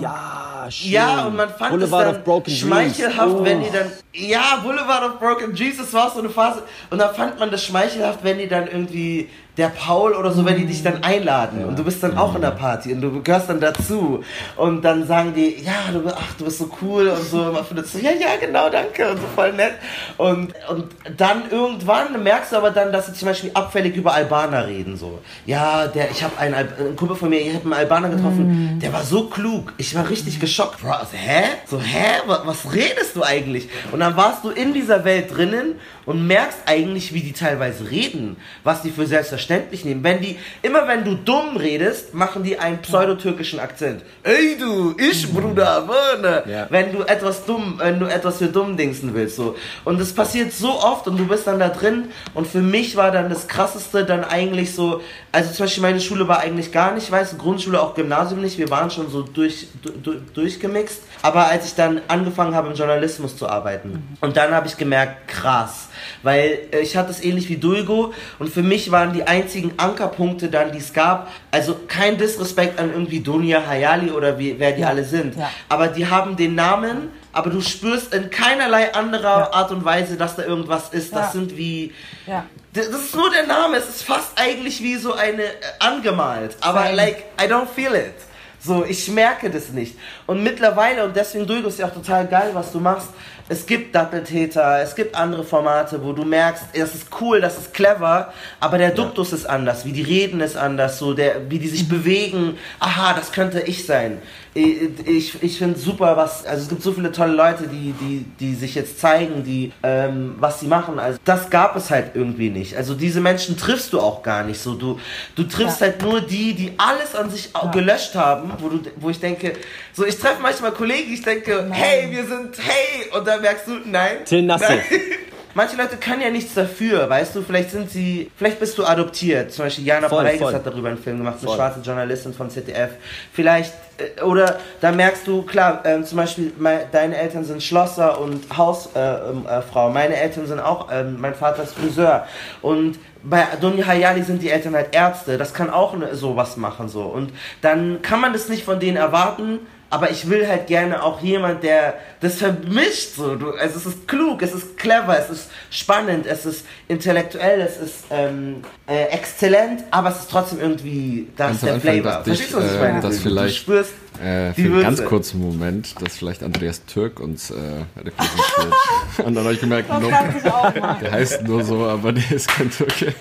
Ja, schön. ja, und man fand Boulevard es of dann Broken schmeichelhaft, Dreams. wenn Oh. die dann, ja, Boulevard of Broken Dreams, das war so eine Phase, und da fand man das schmeichelhaft, wenn die dann irgendwie, der Paul oder so, wenn die dich dann einladen. Und du bist dann auch in der Party und du gehörst dann dazu. Und dann sagen die, ja, du, ach, du bist so cool und so, und man findet so, ja, ja, genau, danke und so voll nett. Und, und dann irgendwann merkst du aber dann, dass sie zum Beispiel abfällig über Albaner reden, so, ja, der, ich habe einen, ein Kumpel von mir, ich habe einen Albaner getroffen, der war so klug, ich war richtig geschockt geschockt. Bro, also, hä? So, hä? Was, was redest du eigentlich? Und dann warst du in dieser Welt drinnen und merkst eigentlich, wie die teilweise reden, was die für selbstverständlich nehmen. Wenn die, immer wenn du dumm redest, machen die einen pseudotürkischen Akzent. Ey du, ich Bruder, Wörne. Ja. Wenn du etwas dumm, wenn du etwas für dumm dingsen willst, so. Und das passiert so oft und du bist dann da drin und für mich war dann das krasseste dann eigentlich so, also zum Beispiel meine Schule war eigentlich gar nicht weiß, Grundschule auch Gymnasium nicht, wir waren schon so durch, du, durchgemixt, aber als ich dann angefangen habe im Journalismus zu arbeiten und dann habe ich gemerkt, krass, weil äh, ich hatte es ähnlich wie Dulgo und für mich waren die einzigen Ankerpunkte dann, die es gab, also kein Disrespekt an irgendwie Dunia Hayali oder wie, wer die Ja, alle sind, ja. aber die haben den Namen, aber du spürst in keinerlei anderer Ja. Art und Weise, dass da irgendwas ist. Das sind wie, das ist nur der Name, es ist fast eigentlich wie so eine äh, angemalt, aber Same. like I don't feel it. So, ich merke das nicht. Und mittlerweile, und deswegen Dulgo ist ja auch total geil, was du machst, es gibt Doppeltäter, es gibt andere Formate, wo du merkst, das ist cool, das ist clever, aber der Duktus ist anders, wie die reden ist anders, so der, wie die sich bewegen. Aha, das könnte ich sein. Ich, ich, ich finde super, was, also es gibt so viele tolle Leute, die, die, die sich jetzt zeigen, die, ähm, was sie machen. Also das gab es halt irgendwie nicht. Also diese Menschen triffst du auch gar nicht. So du, du triffst Ja. halt nur die, die alles an sich Ja. gelöscht haben, wo du, wo ich denke, so ich treffe manchmal Kollegen, ich denke, Nein. hey, wir sind hey, und dann merkst du, nein. Till Nassif. Nein. Manche Leute können ja nichts dafür, weißt du, vielleicht sind sie, vielleicht bist du adoptiert. Zum Beispiel Jana Voll, hat darüber einen Film gemacht, eine Voll. schwarze Journalistin von ZDF. Vielleicht, äh, oder da merkst du, klar, ähm, zum Beispiel, mei- deine Eltern sind Schlosser und Hausfrau. Äh, ähm, äh. Meine Eltern sind auch, ähm, mein Vater ist Friseur. Und bei Dunja Hayali sind die Eltern halt Ärzte. Das kann auch ne, sowas machen, so. Und dann kann man das nicht von denen erwarten, aber ich will halt gerne auch jemand, der das vermischt. So. Du, also es ist klug, es ist clever, es ist spannend, es ist intellektuell, es ist ähm, äh, exzellent, aber es ist trotzdem irgendwie, da Ganz ist am der Anfang Flavor. Verstehst du, was ich äh, meine? dass du vielleicht, spürst Äh, für einen ganz Würze. kurzen Moment, dass vielleicht Andreas Türk uns äh, repräsentiert. Und dann habe ich gemerkt, Das nope, der heißt nur so, aber der ist kein Türke.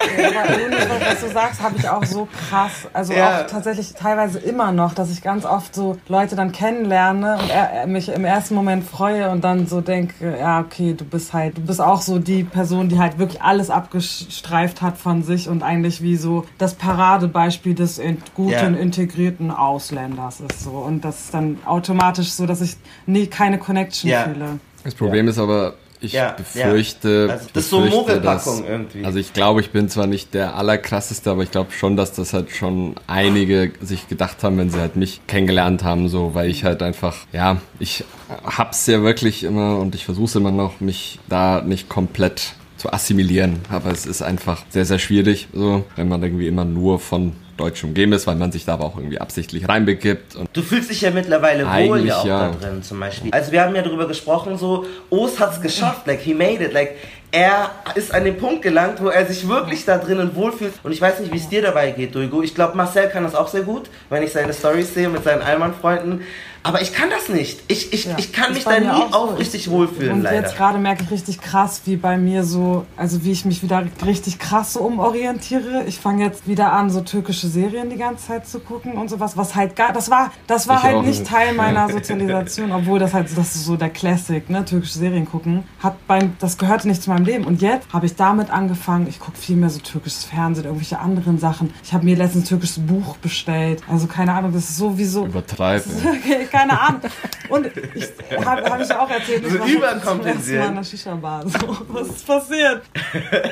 Aber Jonas, was- du sagst, habe ich auch so krass. Also Ja. auch tatsächlich teilweise immer noch, dass ich ganz oft so Leute dann kennenlerne und er, er mich im ersten Moment freue und dann so denke, ja, okay, du bist halt, du bist auch so die Person, die halt wirklich alles abgestreift hat von sich und eigentlich wie so das Paradebeispiel des in- guten, Ja. integrierten Ausländers ist so. Und das ist dann automatisch so, dass ich nie keine Connection Ja. fühle. Das Problem ist aber, ich Ja, befürchte, ja. Also, das ist so Mogelpackung irgendwie. Also ich glaube, ich bin zwar nicht der allerkrasseste, aber ich glaube schon, dass das halt schon einige sich gedacht haben, wenn sie halt mich kennengelernt haben, so, weil ich halt einfach, ja, ich hab's ja wirklich immer und ich versuche immer noch, mich da nicht komplett zu assimilieren, aber es ist einfach sehr, sehr schwierig, so, wenn man irgendwie immer nur von Deutsch umgeben ist, weil man sich da aber auch irgendwie absichtlich reinbegibt und Du fühlst dich ja mittlerweile wohl ja auch ja. da drin, zum Beispiel. Also wir haben ja darüber gesprochen, so, O's hat's geschafft, like, he made it, like, er ist an den Punkt gelangt, wo er sich wirklich da drinnen wohlfühlt. Und ich weiß nicht, wie es dir dabei geht, Duigo. Ich glaube, Marcel kann das auch sehr gut, wenn ich seine Stories sehe mit seinen Allmann-Freunden. Aber ich kann das nicht. Ich, ich, Ja, ich kann mich da nie auch so. aufrichtig wohlfühlen, Und leider. jetzt gerade merke ich richtig krass, wie bei mir so, also wie ich mich wieder richtig krass so umorientiere. Ich fange jetzt wieder an, so türkische Serien die ganze Zeit zu gucken und sowas, was halt gar, das war, das war Ich halt nicht. Teil meiner Sozialisation, obwohl das halt, das ist so der Classic, ne, türkische Serien gucken, hat beim, das gehörte nicht zu meinem Leben. Und jetzt habe ich damit angefangen, ich gucke viel mehr so türkisches Fernsehen, irgendwelche anderen Sachen. Ich habe mir letztens ein türkisches Buch bestellt. Also keine Ahnung, das ist sowieso, übertreiben. Keine Ahnung. Und ich habe hab ich auch erzählt, ich So war überkompensieren. Mal in der Shisha-Bar. So, was ist passiert?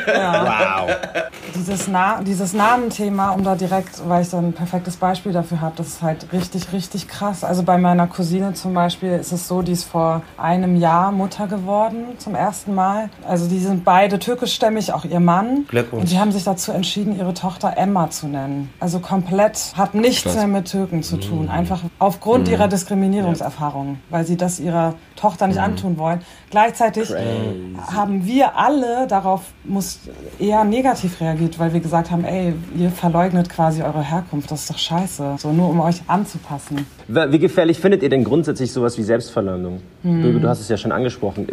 Ja. Wow. Dieses, Na dieses Namenthema, um da direkt, weil ich da ein perfektes Beispiel dafür habe, das ist halt richtig, richtig krass. Also bei meiner Cousine zum Beispiel ist es so, die ist vor einem Jahr Mutter geworden, zum ersten Mal. Also die sind beide türkischstämmig, auch ihr Mann. Glückwunsch. Und die haben sich dazu entschieden, ihre Tochter Emma zu nennen. Also komplett, hat nichts Krass. mehr mit Türken zu tun. Einfach aufgrund ihrer Diskriminierungserfahrungen, weil sie das ihrer Tochter nicht antun wollen. Gleichzeitig haben wir alle darauf muss eher negativ reagiert, weil wir gesagt haben, ey, ihr verleugnet quasi eure Herkunft, das ist doch scheiße. So nur um euch anzupassen. Wie gefährlich findet ihr denn grundsätzlich sowas wie Selbstverleumdung? Du, du hast es ja schon angesprochen.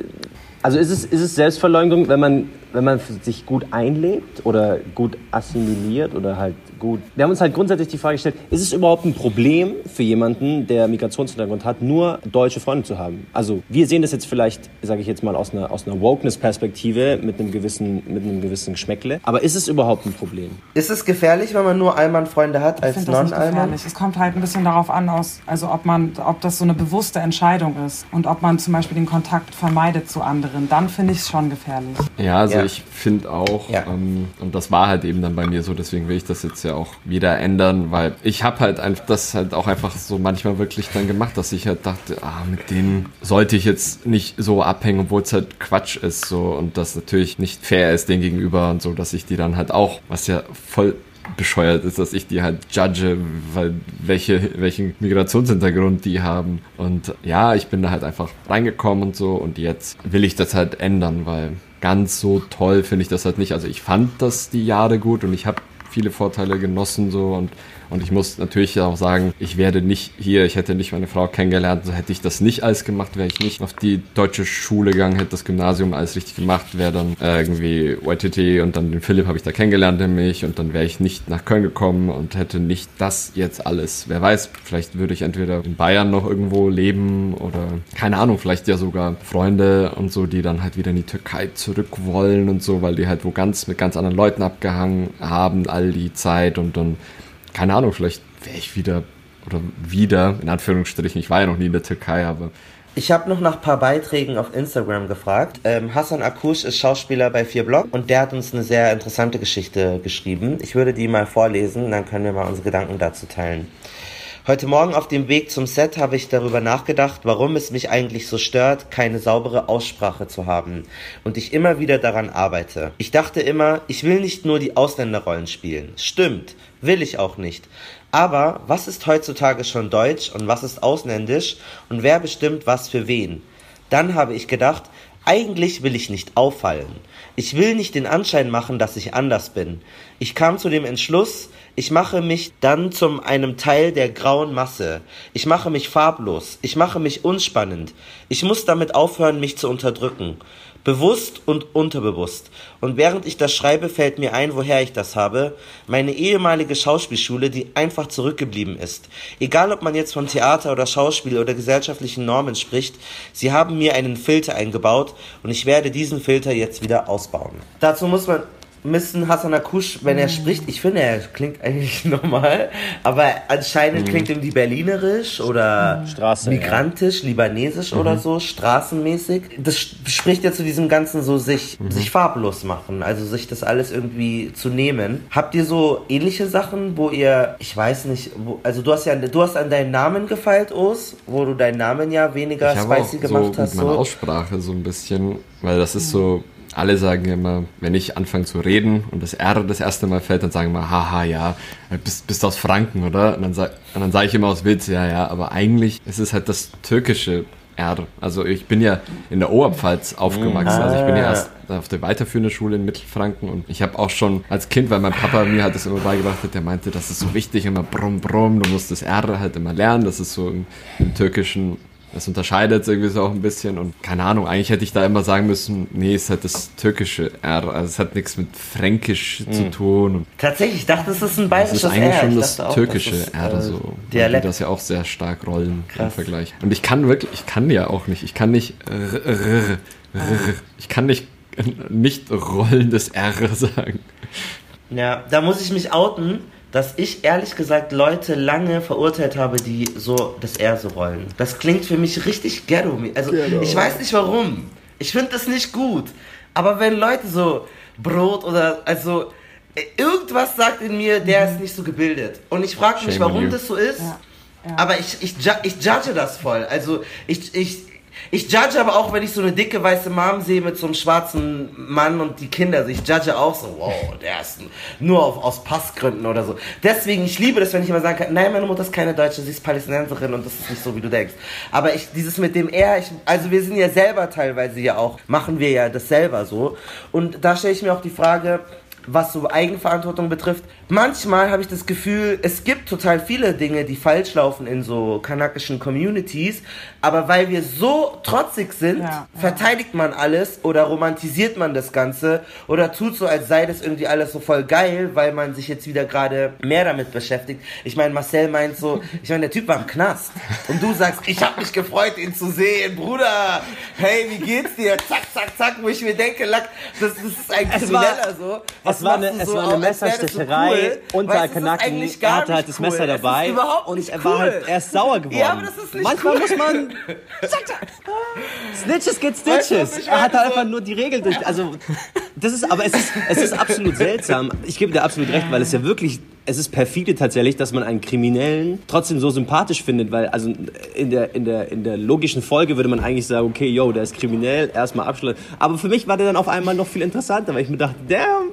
Also ist es, ist es Selbstverleumdung, wenn man, wenn man sich gut einlebt oder gut assimiliert oder halt gut. Wir haben uns halt grundsätzlich die Frage gestellt, ist es überhaupt ein Problem für jemanden, der Migrationshintergrund hat, nur deutsche Freunde zu haben? Also wir sehen das jetzt vielleicht, sage ich jetzt mal, aus einer, aus einer Wokeness-Perspektive mit einem gewissen, mit einem gewissen Geschmäckle. Aber ist es überhaupt ein Problem? Ist es gefährlich, wenn man nur Allmann-Freunde hat als Non-Allmann? Es kommt halt ein bisschen darauf an, aus, also ob man, ob das so eine bewusste Entscheidung ist und ob man zum Beispiel den Kontakt vermeidet zu anderen anderen, dann finde ich es schon gefährlich. Ja, also ja. Ich finde auch, ja. ähm, und das war halt eben dann bei mir so, deswegen will ich das jetzt ja auch wieder ändern, weil ich habe halt einfach das halt auch einfach so manchmal wirklich dann gemacht, dass ich halt dachte, ah, mit denen sollte ich jetzt nicht so abhängen, obwohl es halt Quatsch ist so und das natürlich nicht fair ist denen gegenüber und so, dass ich die dann halt auch, was ja voll bescheuert ist, dass ich die halt judge, weil welche, welchen Migrationshintergrund die haben. Und ja, ich bin da halt einfach reingekommen und so und jetzt will ich das halt ändern, weil ganz so toll finde ich das halt nicht. Also ich fand das die Jahre gut und ich habe viele Vorteile genossen so und und ich muss natürlich auch sagen, ich werde nicht hier, ich hätte nicht meine Frau kennengelernt, so hätte ich das nicht alles gemacht, wäre ich nicht auf die deutsche Schule gegangen, hätte das Gymnasium alles richtig gemacht, wäre dann äh, irgendwie YTT und dann den Philipp habe ich da kennengelernt nämlich und dann wäre ich nicht nach Köln gekommen und hätte nicht das jetzt alles. Wer weiß, vielleicht würde ich entweder in Bayern noch irgendwo leben oder keine Ahnung, vielleicht ja sogar Freunde und so, die dann halt wieder in die Türkei zurück wollen und so, weil die halt wo ganz mit ganz anderen Leuten abgehangen haben all die Zeit und dann keine Ahnung, vielleicht wäre ich wieder oder wieder, in Anführungsstrichen, ich war ja noch nie in der Türkei, aber. Ich habe noch nach ein paar Beiträgen auf Instagram gefragt. Ähm, Hassan Akush ist Schauspieler bei Vier Block und der hat uns eine sehr interessante Geschichte geschrieben. Ich würde die mal vorlesen, dann können wir mal unsere Gedanken dazu teilen. Heute Morgen auf dem Weg zum Set habe ich darüber nachgedacht, warum es mich eigentlich so stört, keine saubere Aussprache zu haben und ich immer wieder daran arbeite. Ich dachte immer, ich will nicht nur die Ausländerrollen spielen. Stimmt, Will ich auch nicht. Aber was ist heutzutage schon deutsch und was ist ausländisch und wer bestimmt was für wen? Dann habe ich gedacht, eigentlich will ich nicht auffallen. Ich will nicht den Anschein machen, dass ich anders bin. Ich kam zu dem Entschluss, ich mache mich dann zum einem Teil der grauen Masse. Ich mache mich farblos. Ich mache mich unspannend. Ich muss damit aufhören, mich zu unterdrücken. Bewusst und unterbewusst. Und während ich das schreibe, fällt mir ein, woher ich das habe. Meine ehemalige Schauspielschule, die einfach zurückgeblieben ist. Egal, ob man jetzt von Theater oder Schauspiel oder gesellschaftlichen Normen spricht, sie haben mir einen Filter eingebaut und ich werde diesen Filter jetzt wieder ausbauen. Dazu muss man müssen Hassan Akush, wenn er mhm. spricht, ich finde, er klingt eigentlich normal, aber anscheinend mhm. klingt irgendwie berlinerisch oder mhm. Straße, migrantisch, ja. libanesisch mhm. oder so, straßenmäßig. Das spricht ja zu diesem ganzen so sich, mhm. sich farblos machen, also sich das alles irgendwie zu nehmen. Habt ihr so ähnliche Sachen, wo ihr, ich weiß nicht, wo, also du hast ja, du hast an deinen Namen gefeilt, Os, wo du deinen Namen ja weniger ich spicy auch gemacht so hast. Mit meiner so. Aussprache so ein bisschen, weil das ist so alle sagen immer, wenn ich anfange zu reden und das R das erste Mal fällt, dann sagen immer, haha, ja, bist, bist aus Franken, oder? Und dann, sag, und dann sage ich immer aus Witz, ja, ja, aber eigentlich ist es halt das türkische R. Also ich bin ja in der Oberpfalz aufgewachsen. Also ich bin ja erst auf der weiterführenden Schule in Mittelfranken und ich habe auch schon als Kind, weil mein Papa mir halt das immer beigebracht hat, der meinte, das ist so wichtig, immer brumm, brumm, du musst das R halt immer lernen. Das ist so im, im türkischen das unterscheidet irgendwie so auch ein bisschen und keine Ahnung, eigentlich hätte ich da immer sagen müssen, nee, es hat das türkische R, also es hat nichts mit Fränkisch mhm. zu tun. Tatsächlich, ich dachte, es ist ein bayerisches R. Das ist eigentlich R. schon das auch, türkische das ist, R, äh, so. Dialekt. Die das ja auch sehr stark rollen Krass. im Vergleich. Und ich kann wirklich, ich kann ja auch nicht, ich kann nicht, ich kann nicht, nicht rollendes R sagen. Ja, da muss ich mich outen dass ich ehrlich gesagt Leute lange verurteilt habe, die so das R so rollen. Das klingt für mich richtig ghetto. Also genau. ich weiß nicht warum. Ich finde das nicht gut. Aber wenn Leute so Brot oder also irgendwas sagt in mir, der ist nicht so gebildet. Und ich frage mich, warum das so ist. Ja. Ja. Aber ich, ich, ich judge das voll. Also ich, ich, ich judge aber auch, wenn ich so eine dicke weiße Mom sehe mit so einem schwarzen Mann und die Kinder. Also ich judge auch so, wow, der ist nur auf, aus Passgründen oder so. Deswegen, ich liebe das, wenn ich immer sagen kann, nein, meine Mutter ist keine Deutsche, sie ist Palästinenserin und das ist nicht so, wie du denkst. Aber ich, dieses mit dem R, ich, also wir sind ja selber teilweise ja auch, machen wir ja das selber so. Und da stelle ich mir auch die Frage, was so Eigenverantwortung betrifft, manchmal habe ich das Gefühl, es gibt total viele Dinge, die falsch laufen in so kanakischen Communities, aber weil wir so trotzig sind, Ja, ja. verteidigt man alles oder romantisiert man das Ganze oder tut so, als sei das irgendwie alles so voll geil, weil man sich jetzt wieder gerade mehr damit beschäftigt. Ich meine, Marcel meint so, ich meine, der Typ war im Knast und du sagst, ich habe mich gefreut, ihn zu sehen, Bruder. Hey, wie geht's dir? Zack, zack, zack, wo ich mir denke, Lack, das, das ist ein Es war- Krimineller so. Es war eine, es so war eine Messerstecherei unter das ist Kanaken. Er hatte halt das Messer cool. Dabei überhaupt und er war cool. halt erst sauer geworden. Ja, aber das ist nicht Manchmal cool. muss man. Snitches get Stitches. er hat meine? einfach nur die Regel durch. Also, das ist, aber es ist, es ist absolut seltsam. Ich gebe dir absolut recht, weil es ja wirklich, es ist perfide tatsächlich, dass man einen Kriminellen trotzdem so sympathisch findet, weil, also in der, in der, in der logischen Folge würde man eigentlich sagen, okay, yo, der ist kriminell, erstmal abschließen. Aber für mich war der dann auf einmal noch viel interessanter, weil ich mir dachte, damn,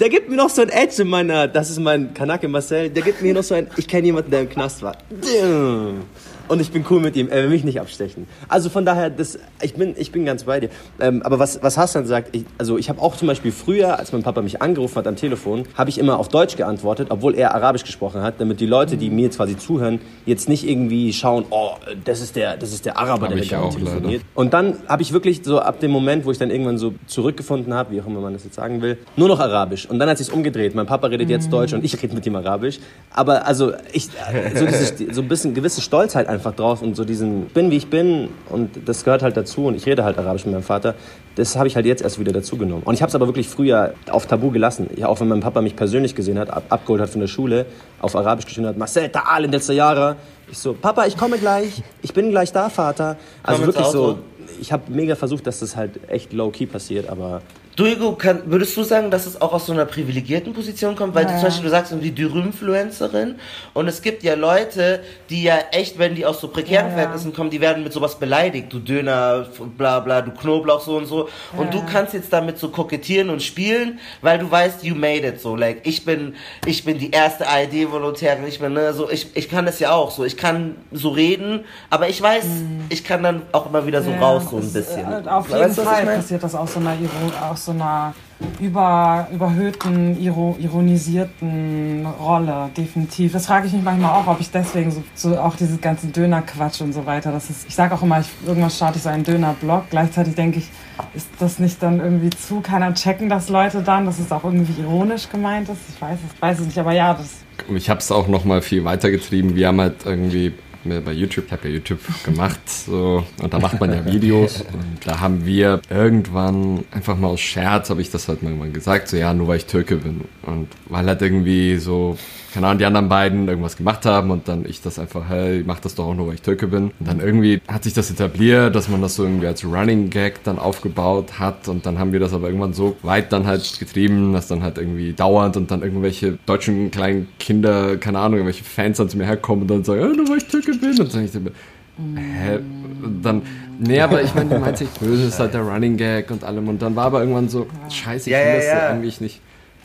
der gibt mir noch so ein Edge in meiner, das ist mein Kanake Marcel, der gibt mir noch so ein, ich kenne jemanden, der im Knast war. Damn. Und ich bin cool mit ihm, er will mich nicht abstechen. Also von daher, das, ich, bin, ich bin ganz bei dir. Ähm, aber was, was Hassan sagt, ich, also ich habe auch zum Beispiel früher, als mein Papa mich angerufen hat am Telefon, habe ich immer auf Deutsch geantwortet, obwohl er Arabisch gesprochen hat, damit die Leute, die mir jetzt quasi zuhören, jetzt nicht irgendwie schauen, oh, das ist der, das ist der Araber, Hab der mit auch telefoniert. Und dann habe ich wirklich so ab dem Moment, wo ich dann irgendwann so zurückgefunden habe, wie auch immer man das jetzt sagen will, nur noch Arabisch. Und dann hat sich umgedreht. Mein Papa redet jetzt Deutsch und ich rede mit ihm Arabisch. Aber also ich, so, dieses, so ein bisschen gewisse Stolzheit einfach drauf und so diesen, bin wie ich bin und das gehört halt dazu und ich rede halt Arabisch mit meinem Vater. Das habe ich halt jetzt erst wieder dazu genommen. Und ich habe es aber wirklich früher auf Tabu gelassen. Ja, auch wenn mein Papa mich persönlich gesehen hat, ab, abgeholt hat von der Schule, auf Arabisch geschrieben hat, Marcel, ta'al in der Jahre. Ich so, Papa, ich komme gleich, ich bin gleich da, Vater. Also Komm wirklich so, Auto. ich habe mega versucht, dass das halt echt low-key passiert, aber Du, Hugo, kann, würdest du sagen, dass es auch aus so einer privilegierten Position kommt? Weil du zum Beispiel, du sagst, die Dürr-Influencerin und es gibt ja Leute, die ja echt, wenn die aus so prekären Ja, ja. Verhältnissen kommen, die werden mit sowas beleidigt. Du Döner, bla bla, du Knoblauch so und so. Und du kannst jetzt damit so kokettieren und spielen, weil du weißt, you made it so. Like, ich bin, ich bin die erste ARD-Volontärin, ich bin, ne, so, ich, ich kann das ja auch so. Ich kann so reden, aber ich weiß, ich kann dann auch immer wieder so Ja, raus, so ein bisschen. äh, Auf Weißt jeden ich Fall passiert das aus so einer, Iro aus so einer über, überhöhten, iro ironisierten Rolle, definitiv. Das frage ich mich manchmal auch, ob ich deswegen so, so auch dieses ganze Dönerquatsch und so weiter, das ist, ich sage auch immer, ich, irgendwann starte ich so einen Döner-Blog, gleichzeitig denke ich, ist das nicht dann irgendwie zu, keiner checken das Leute dann, dass es auch irgendwie ironisch gemeint ist, ich weiß es, weiß es nicht, aber ja, das Ich habe es auch noch mal viel weitergetrieben. Wir haben halt irgendwie mir bei YouTube, ich habe ja YouTube gemacht, so, und da macht man ja Videos. Und da haben wir irgendwann einfach mal aus Scherz, habe ich das halt mal irgendwann gesagt, so ja, nur weil ich Türke bin. Und weil halt irgendwie so, keine Ahnung, die anderen beiden irgendwas gemacht haben und dann ich das einfach, hey, ich mach das doch auch nur, weil ich Türke bin. Und dann irgendwie hat sich das etabliert, dass man das so irgendwie als Running Gag dann aufgebaut hat und dann haben wir das aber irgendwann so weit dann halt getrieben, dass dann halt irgendwie dauernd und dann irgendwelche deutschen kleinen Kinder, keine Ahnung, irgendwelche Fans dann zu mir herkommen und dann sagen, hey, nur weil ich Türke bin. Und ich so, hä? Und dann, nee, aber ich meine, du meinst nicht böse, ist halt der Running Gag und allem. Und dann war aber irgendwann so, scheiße, ich Ja, will ja, das ja. eigentlich nicht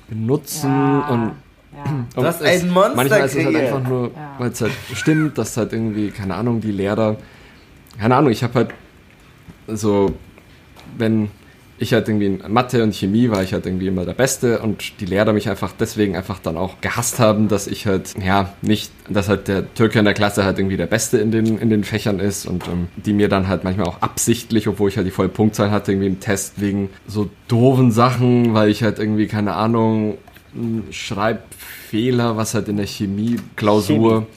benutzen Ja. und ja. hast es- ein Monster Manchmal ist es halt einfach nur, Ja. weil es halt stimmt, dass halt irgendwie, keine Ahnung, die Lehrer, keine Ahnung, ich habe halt so, wenn ich halt irgendwie in Mathe und Chemie war ich halt irgendwie immer der Beste und die Lehrer mich einfach deswegen einfach dann auch gehasst haben, dass ich halt, ja, nicht, dass halt der Türke in der Klasse halt irgendwie der Beste in den, in den Fächern ist und ähm, die mir dann halt manchmal auch absichtlich, obwohl ich halt die volle Punktzahl hatte, irgendwie im Test wegen so doofen Sachen, weil ich halt irgendwie, keine Ahnung, Schreibfehler, was halt in der Chemie-Klausur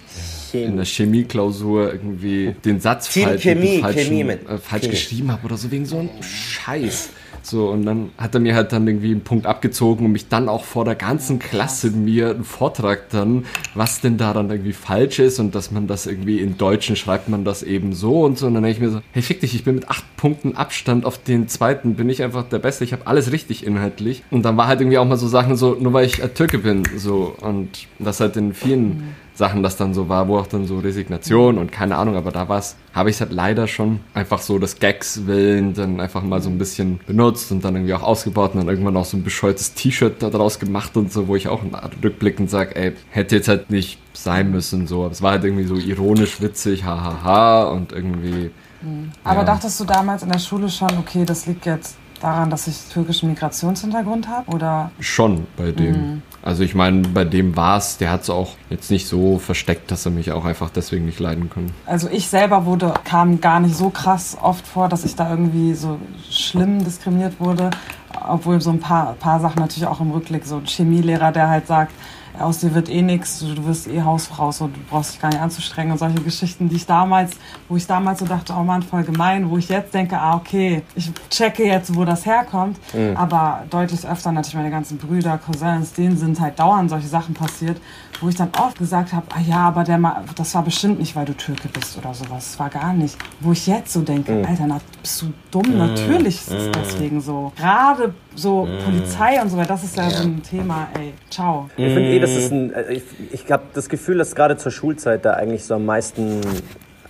in der Chemie-Klausur irgendwie den Satz falsch, mit äh, falsch geschrieben habe oder so wegen so einem Scheiß. So, und dann hat er mir halt dann irgendwie einen Punkt abgezogen und mich dann auch vor der ganzen Klasse mir einen Vortrag dann, was denn da dann irgendwie falsch ist und dass man das irgendwie in Deutschen schreibt man das eben so und so. Und dann denke ich mir so, hey, fick dich, ich bin mit acht Punkten Abstand auf den zweiten, bin ich einfach der Beste, ich habe alles richtig inhaltlich. Und dann war halt irgendwie auch mal so Sachen so, nur weil ich Türke bin, so. Und das halt in vielen Sachen das dann so war, wo auch dann so Resignation und keine Ahnung, aber da war es, habe ich es halt leider schon einfach so des Gags willen dann einfach mal so ein bisschen benutzt und dann irgendwie auch ausgebaut und dann irgendwann auch so ein bescheuertes T-Shirt da draus gemacht und so, wo ich auch rückblickend sage, ey, hätte jetzt halt nicht sein müssen, so. Aber es war halt irgendwie so ironisch, witzig, hahaha und irgendwie, Aber Ja. dachtest du damals in der Schule schon, okay, das liegt jetzt daran, dass ich türkischen Migrationshintergrund habe? Oder? Schon bei dem. Mhm. Also ich meine, bei dem war es, der hat es auch jetzt nicht so versteckt, dass er mich auch einfach deswegen nicht leiden kann. Also ich selber wurde, kam gar nicht so krass oft vor, dass ich da irgendwie so schlimm diskriminiert wurde. Obwohl so ein paar, paar Sachen natürlich auch im Rückblick, so ein Chemielehrer, der halt sagt, aus dir wird eh nichts, du wirst eh Hausfrau, so, du brauchst dich gar nicht anzustrengen und solche Geschichten, die ich damals, wo ich damals so dachte, oh Mann, voll gemein, wo ich jetzt denke, ah, okay, ich checke jetzt, wo das herkommt, mhm. aber deutlich öfter natürlich meine ganzen Brüder, Cousins, denen sind halt dauernd solche Sachen passiert, wo ich dann oft gesagt habe, ah ja, aber der das war bestimmt nicht, weil du Türke bist oder sowas, das war gar nicht. Wo ich jetzt so denke, mhm. Alter, na, bist du dumm, mhm. natürlich ist es mhm. deswegen so. Gerade so mm. Polizei und so weiter, das ist ja, ja, so ein Thema, ey, ciao. Ich finde eh, das ist ein, äh, ich, ich habe das Gefühl, dass gerade zur Schulzeit da eigentlich so am meisten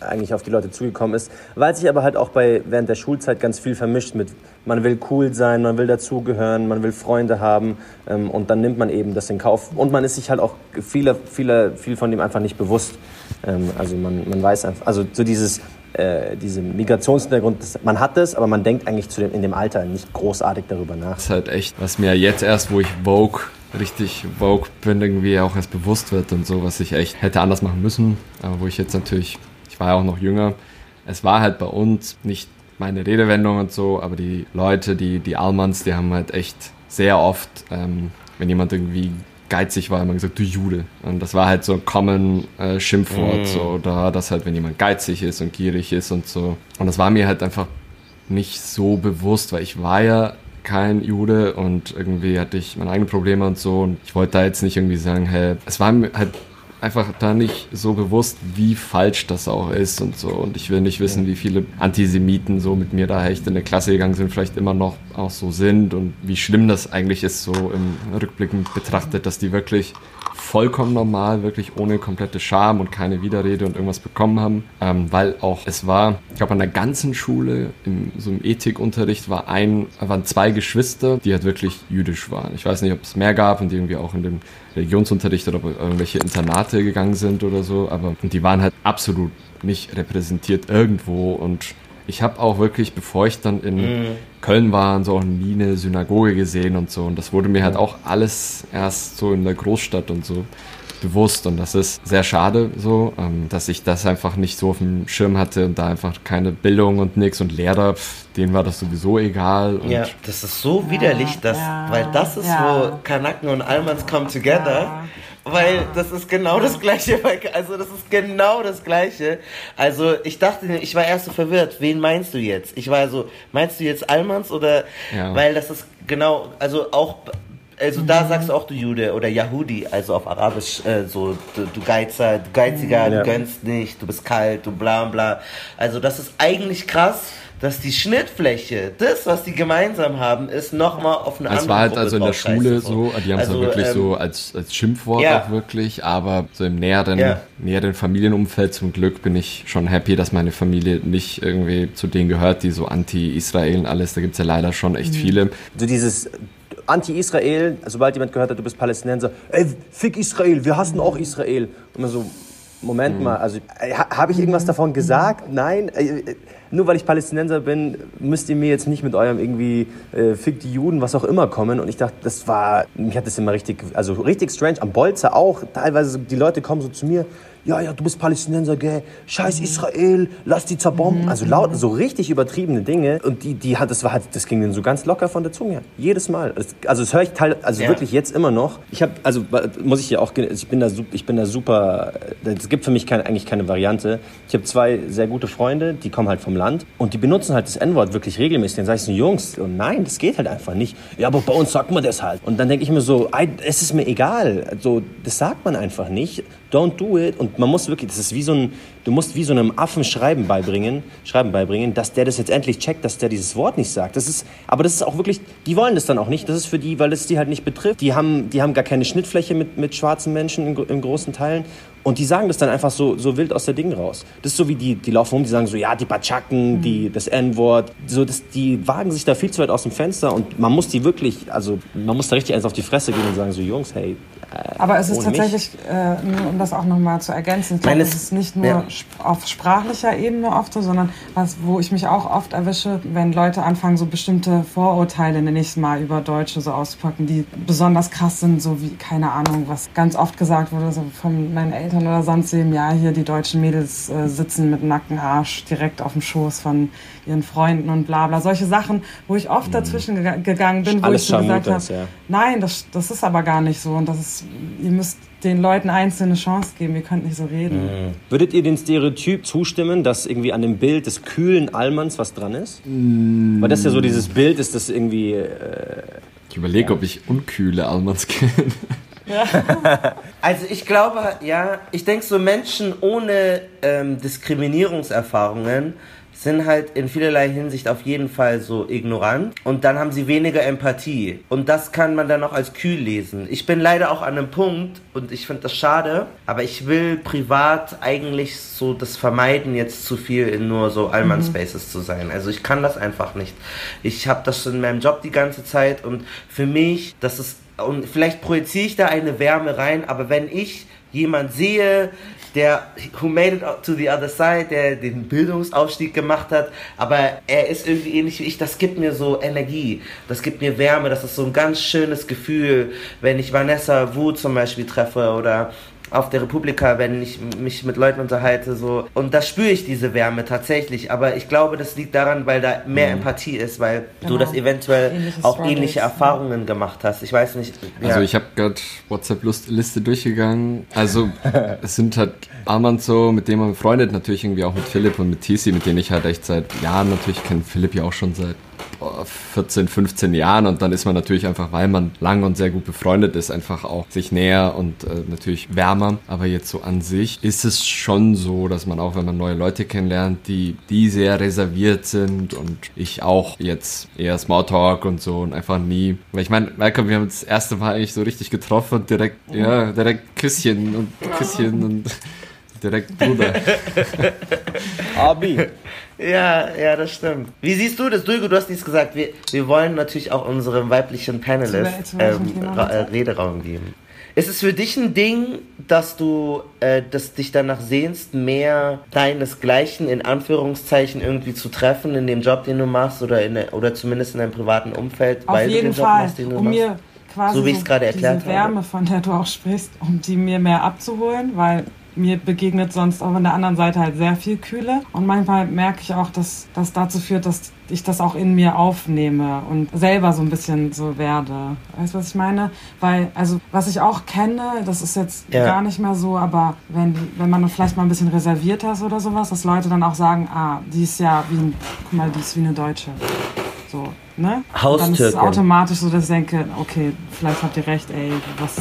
eigentlich auf die Leute zugekommen ist, weil sich aber halt auch bei während der Schulzeit ganz viel vermischt mit man will cool sein, man will dazugehören, man will Freunde haben ähm, und dann nimmt man eben das in Kauf und man ist sich halt auch viele, viele, viel von dem einfach nicht bewusst. Ähm, also man, man weiß einfach, also so dieses äh, diesen Migrationshintergrund, man hat es, aber man denkt eigentlich dem, in dem Alter nicht großartig darüber nach. Das ist halt echt, was mir jetzt erst, wo ich Vogue richtig Vogue bin, irgendwie auch erst bewusst wird und so, was ich echt hätte anders machen müssen, aber wo ich jetzt natürlich, ich war ja auch noch jünger, es war halt bei uns nicht meine Redewendung und so, aber die Leute, die, die Almans, die haben halt echt sehr oft, ähm, wenn jemand irgendwie geizig war, immer gesagt, du Jude. Und das war halt so ein common äh, Schimpfwort, mm. so, da das halt, wenn jemand geizig ist und gierig ist und so. Und das war mir halt einfach nicht so bewusst, weil ich war ja kein Jude und irgendwie hatte ich meine eigenen Probleme und so und ich wollte da jetzt nicht irgendwie sagen, hey, es war mir halt einfach da nicht so bewusst, wie falsch das auch ist und so. Und ich will nicht wissen, wie viele Antisemiten so mit mir da echt in der Klasse gegangen sind, vielleicht immer noch auch so sind und wie schlimm das eigentlich ist, so im Rückblicken betrachtet, dass die wirklich vollkommen normal, wirklich ohne komplette Scham und keine Widerrede und irgendwas bekommen haben, ähm, weil auch es war, ich glaube an der ganzen Schule, in so einem Ethikunterricht war ein, waren zwei Geschwister, die halt wirklich jüdisch waren. Ich weiß nicht, ob es mehr gab und die irgendwie auch in dem Religionsunterricht oder irgendwelche Internate gegangen sind oder so, aber die waren halt absolut nicht repräsentiert irgendwo und ich habe auch wirklich, bevor ich dann in mhm. Köln war, und so auch nie eine Synagoge gesehen und so. Und das wurde mir halt auch alles erst so in der Großstadt und so bewusst. Und das ist sehr schade so, ähm, dass ich das einfach nicht so auf dem Schirm hatte und da einfach keine Bildung und nix und Lehrer, pff, denen war das sowieso egal. ja, das ist so widerlich, dass, ja, weil das ist, ja. wo Kanaken und Almans come together. Ja weil das ist genau das Gleiche. Also das ist genau das Gleiche. Also ich dachte, ich war erst so verwirrt. Wen meinst du jetzt? Ich war so, meinst du jetzt Almans oder? Ja. Weil das ist genau, also auch also da mhm. sagst du auch du Jude oder Yahudi, also auf Arabisch äh, so du, du Geizer, du Geiziger, ja. du gönnst nicht, du bist kalt, du bla bla. Also das ist eigentlich krass dass die Schnittfläche, das, was die gemeinsam haben, ist nochmal auf eine andere Es war halt also in der Schule so, die haben es also, wirklich ähm, so als, als Schimpfwort ja. auch wirklich, aber so im näheren, ja. näheren Familienumfeld zum Glück bin ich schon happy, dass meine Familie nicht irgendwie zu denen gehört, die so anti-Israel und alles, da gibt es ja leider schon echt mhm. viele. So dieses Anti-Israel, sobald jemand gehört hat, du bist Palästinenser, ey, fick Israel, wir hassen auch Israel. Und man so, Moment mhm. mal, also äh, habe ich irgendwas davon gesagt? Nein. Nur weil ich Palästinenser bin, müsst ihr mir jetzt nicht mit eurem irgendwie äh, Fick die Juden, was auch immer kommen. Und ich dachte, das war, mich hat das immer richtig, also richtig strange. Am Bolzer auch, teilweise, die Leute kommen so zu mir, ja, ja, du bist Palästinenser, gell, scheiß mhm. Israel, lass die zerbomben. Mhm. Also laut, so richtig übertriebene Dinge. Und die, die hat, das war halt, das ging denen so ganz locker von der Zunge her. Jedes Mal. Also das höre ich teil, also ja. wirklich jetzt immer noch. Ich habe, also muss ich ja auch, ich bin da, ich bin da super, es gibt für mich keine, eigentlich keine Variante. Ich habe zwei sehr gute Freunde, die kommen halt vom Land und die benutzen halt das N-Wort wirklich regelmäßig. Dann sage ich so, Jungs, und nein, das geht halt einfach nicht. Ja, aber bei uns sagt man das halt. Und dann denke ich mir so, es ist mir egal. Also, das sagt man einfach nicht. Don't do it. Und man muss wirklich, das ist wie so ein, du musst wie so einem Affen Schreiben beibringen, Schreiben beibringen, dass der das jetzt endlich checkt, dass der dieses Wort nicht sagt. Das ist, aber das ist auch wirklich, die wollen das dann auch nicht. Das ist für die, weil es die halt nicht betrifft. Die haben, die haben gar keine Schnittfläche mit, mit schwarzen Menschen in, in großen Teilen. Und die sagen das dann einfach so, so wild aus der Ding raus. Das ist so wie die, die laufen rum, die sagen so, ja, die Batschaken, mhm. die, das N-Wort. So, das, die wagen sich da viel zu weit aus dem Fenster und man muss die wirklich, also man muss da richtig eins auf die Fresse gehen und sagen so, Jungs, hey, Aber es ist tatsächlich, äh, nur um das auch nochmal zu ergänzen, ich glaube, es ist nicht nur ja. auf sprachlicher Ebene oft so, sondern was, wo ich mich auch oft erwische, wenn Leute anfangen, so bestimmte Vorurteile, nenne ich es mal, über Deutsche so auszupacken, die besonders krass sind, so wie, keine Ahnung, was ganz oft gesagt wurde, so von meinen Eltern oder sonst wem, ja, hier die deutschen Mädels äh, sitzen mit nacktem Arsch direkt auf dem Schoß von ihren Freunden und bla bla. Solche Sachen, wo ich oft mhm. dazwischen gegangen bin, wo Alles ich so gesagt habe, ja. nein, das, das ist aber gar nicht so und das ist, ihr müsst den Leuten einzelne Chance geben, ihr könnt nicht so reden. Mhm. Würdet ihr dem Stereotyp zustimmen, dass irgendwie an dem Bild des kühlen Allmanns was dran ist? Mhm. Weil das ja so dieses Bild ist, das irgendwie... Äh, ich überlege, ja. ob ich unkühle Allmanns kenne. Also ich glaube, ja, ich denke so Menschen ohne ähm, Diskriminierungserfahrungen sind halt in vielerlei Hinsicht auf jeden Fall so ignorant und dann haben sie weniger Empathie und das kann man dann auch als kühl lesen. Ich bin leider auch an einem Punkt und ich finde das schade, aber ich will privat eigentlich so das vermeiden, jetzt zu viel in nur so Allman Spaces mhm. zu sein. Also ich kann das einfach nicht. Ich habe das in meinem Job die ganze Zeit und für mich, das ist und vielleicht projiziere ich da eine Wärme rein, aber wenn ich jemand sehe, der who made it to the other side, der den Bildungsaufstieg gemacht hat, aber er ist irgendwie ähnlich wie ich, das gibt mir so Energie, das gibt mir Wärme, das ist so ein ganz schönes Gefühl, wenn ich Vanessa Wu zum Beispiel treffe oder auf der Republika, wenn ich mich mit Leuten unterhalte, so. Und da spüre ich diese Wärme tatsächlich. Aber ich glaube, das liegt daran, weil da mehr mhm. Empathie ist, weil genau. du das eventuell Ähnliches auch Struggles, ähnliche Erfahrungen ja. gemacht hast. Ich weiß nicht. Ja. Also ich habe gerade WhatsApp-Liste durchgegangen. Also es sind halt Armand so, mit dem man befreundet, natürlich irgendwie auch mit Philipp und mit Tisi, mit denen ich halt echt seit Jahren natürlich kenne. Philipp ja auch schon seit 14, 15 Jahren und dann ist man natürlich einfach, weil man lang und sehr gut befreundet ist, einfach auch sich näher und äh, natürlich wärmer. Aber jetzt so an sich ist es schon so, dass man auch, wenn man neue Leute kennenlernt, die, die sehr reserviert sind und ich auch jetzt eher Smalltalk und so und einfach nie, weil ich meine, Malcolm, wir haben uns das erste Mal eigentlich so richtig getroffen und direkt, ja, direkt Küsschen und Küsschen und direkt Bruder. Abi. Ja, ja, das stimmt. Wie siehst du das? Dulgo, du hast nichts gesagt. Wir, wir wollen natürlich auch unserem weiblichen Panelist ähm, äh, Rederaum geben. Ist es für dich ein Ding, dass du äh, dass dich danach sehnst, mehr deinesgleichen in Anführungszeichen irgendwie zu treffen in dem Job, den du machst oder in der, oder zumindest in deinem privaten Umfeld, Auf weil jeden du den Job Fall. machst, den du um machst? Mir quasi so wie ich es gerade erklärt diese Wärme, von der du auch sprichst, um die mir mehr abzuholen, weil mir begegnet sonst auch an der anderen Seite halt sehr viel Kühle. Und manchmal merke ich auch, dass das dazu führt, dass ich das auch in mir aufnehme und selber so ein bisschen so werde. Weißt du, was ich meine? Weil, also, was ich auch kenne, das ist jetzt ja. gar nicht mehr so, aber wenn, wenn man vielleicht mal ein bisschen reservierter ist oder sowas, dass Leute dann auch sagen, ah, die ist ja wie ein, guck mal, die ist wie eine Deutsche. So, ne? Dann ist es automatisch so, dass ich denke, okay, vielleicht habt ihr recht, ey, was,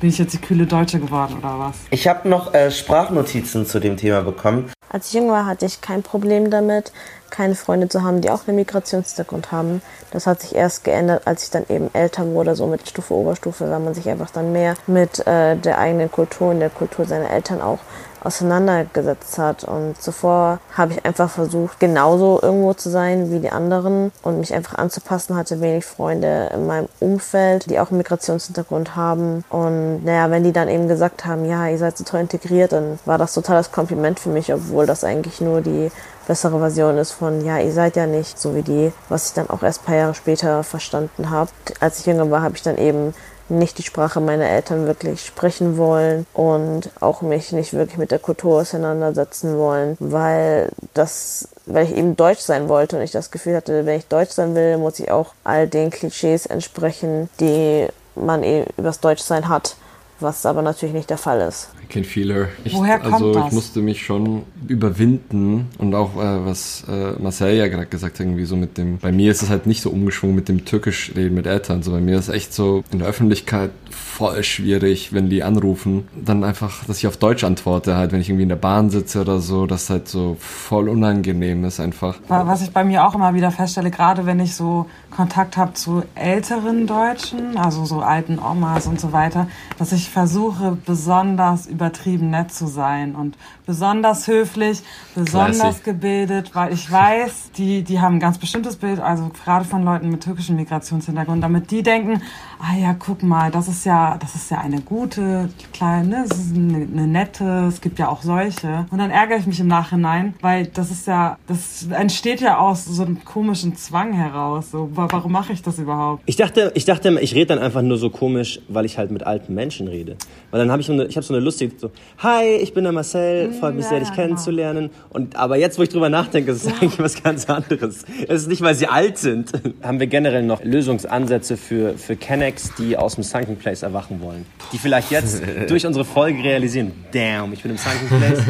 bin ich jetzt die kühle Deutsche geworden oder was? Ich habe noch äh, Sprachnotizen zu dem Thema bekommen. Als ich jung war, hatte ich kein Problem damit, keine Freunde zu haben, die auch einen Migrationshintergrund haben. Das hat sich erst geändert, als ich dann eben älter wurde, so mit Stufe Oberstufe, weil man sich einfach dann mehr mit äh, der eigenen Kultur und der Kultur seiner Eltern auch auseinandergesetzt hat. Und zuvor habe ich einfach versucht, genauso irgendwo zu sein wie die anderen und mich einfach anzupassen, hatte wenig Freunde in meinem Umfeld, die auch einen Migrationshintergrund haben. Und naja, wenn die dann eben gesagt haben, ja, ihr seid so toll integriert, dann war das total das Kompliment für mich, obwohl das eigentlich nur die bessere Version ist von, ja, ihr seid ja nicht so wie die, was ich dann auch erst paar Jahre später verstanden habe. Als ich jünger war, habe ich dann eben nicht die Sprache meiner Eltern wirklich sprechen wollen und auch mich nicht wirklich mit der Kultur auseinandersetzen wollen, weil das, weil ich eben Deutsch sein wollte und ich das Gefühl hatte, wenn ich Deutsch sein will, muss ich auch all den Klischees entsprechen, die man eben übers Deutschsein hat was aber natürlich nicht der Fall ist. Can feel her. Ich, Woher kommt also das? ich musste mich schon überwinden und auch äh, was äh, Marcel ja gerade gesagt hat, irgendwie so mit dem, bei mir ist es halt nicht so umgeschwungen mit dem Türkisch reden mit Eltern, so bei mir ist es echt so in der Öffentlichkeit voll schwierig, wenn die anrufen, dann einfach, dass ich auf Deutsch antworte, halt, wenn ich irgendwie in der Bahn sitze oder so, das halt so voll unangenehm ist einfach. Was ich bei mir auch immer wieder feststelle, gerade wenn ich so Kontakt habe zu älteren Deutschen, also so alten Omas und so weiter, dass ich versuche besonders übertrieben nett zu sein und besonders höflich, besonders Classy. gebildet, weil ich weiß, die, die haben ein ganz bestimmtes Bild, also gerade von Leuten mit türkischem Migrationshintergrund, damit die denken, ah ja, guck mal, das ist ja, das ist ja eine gute, kleine, das ist eine, eine nette, es gibt ja auch solche. Und dann ärgere ich mich im Nachhinein, weil das ist ja, das entsteht ja aus so einem komischen Zwang heraus. So, wa- warum mache ich das überhaupt? Ich dachte, ich dachte, ich rede dann einfach nur so komisch, weil ich halt mit alten Menschen rede. Weil dann habe ich eine, ich habe so eine lustige, so, hi, ich bin der Marcel, freut mich ja, sehr, dich ja, genau. kennenzulernen. Und aber jetzt, wo ich drüber nachdenke, ist es eigentlich was ganz anderes. Es ist nicht, weil sie alt sind. Haben wir generell noch Lösungsansätze für für Kennex, die aus dem Sunken Place erwachen wollen, die vielleicht jetzt durch unsere Folge realisieren, damn, ich bin im Sunken Place.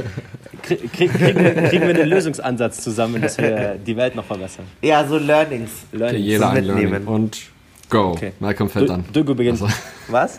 Krieg, krieg, kriegen, wir, kriegen wir einen Lösungsansatz zusammen, dass wir die Welt noch verbessern. Ja, so Learnings. Okay, Learning. jeder zum ein Learning. Mitnehmen. Und go. Okay. Malcolm fällt an. Du, du beginnst. Also, Was?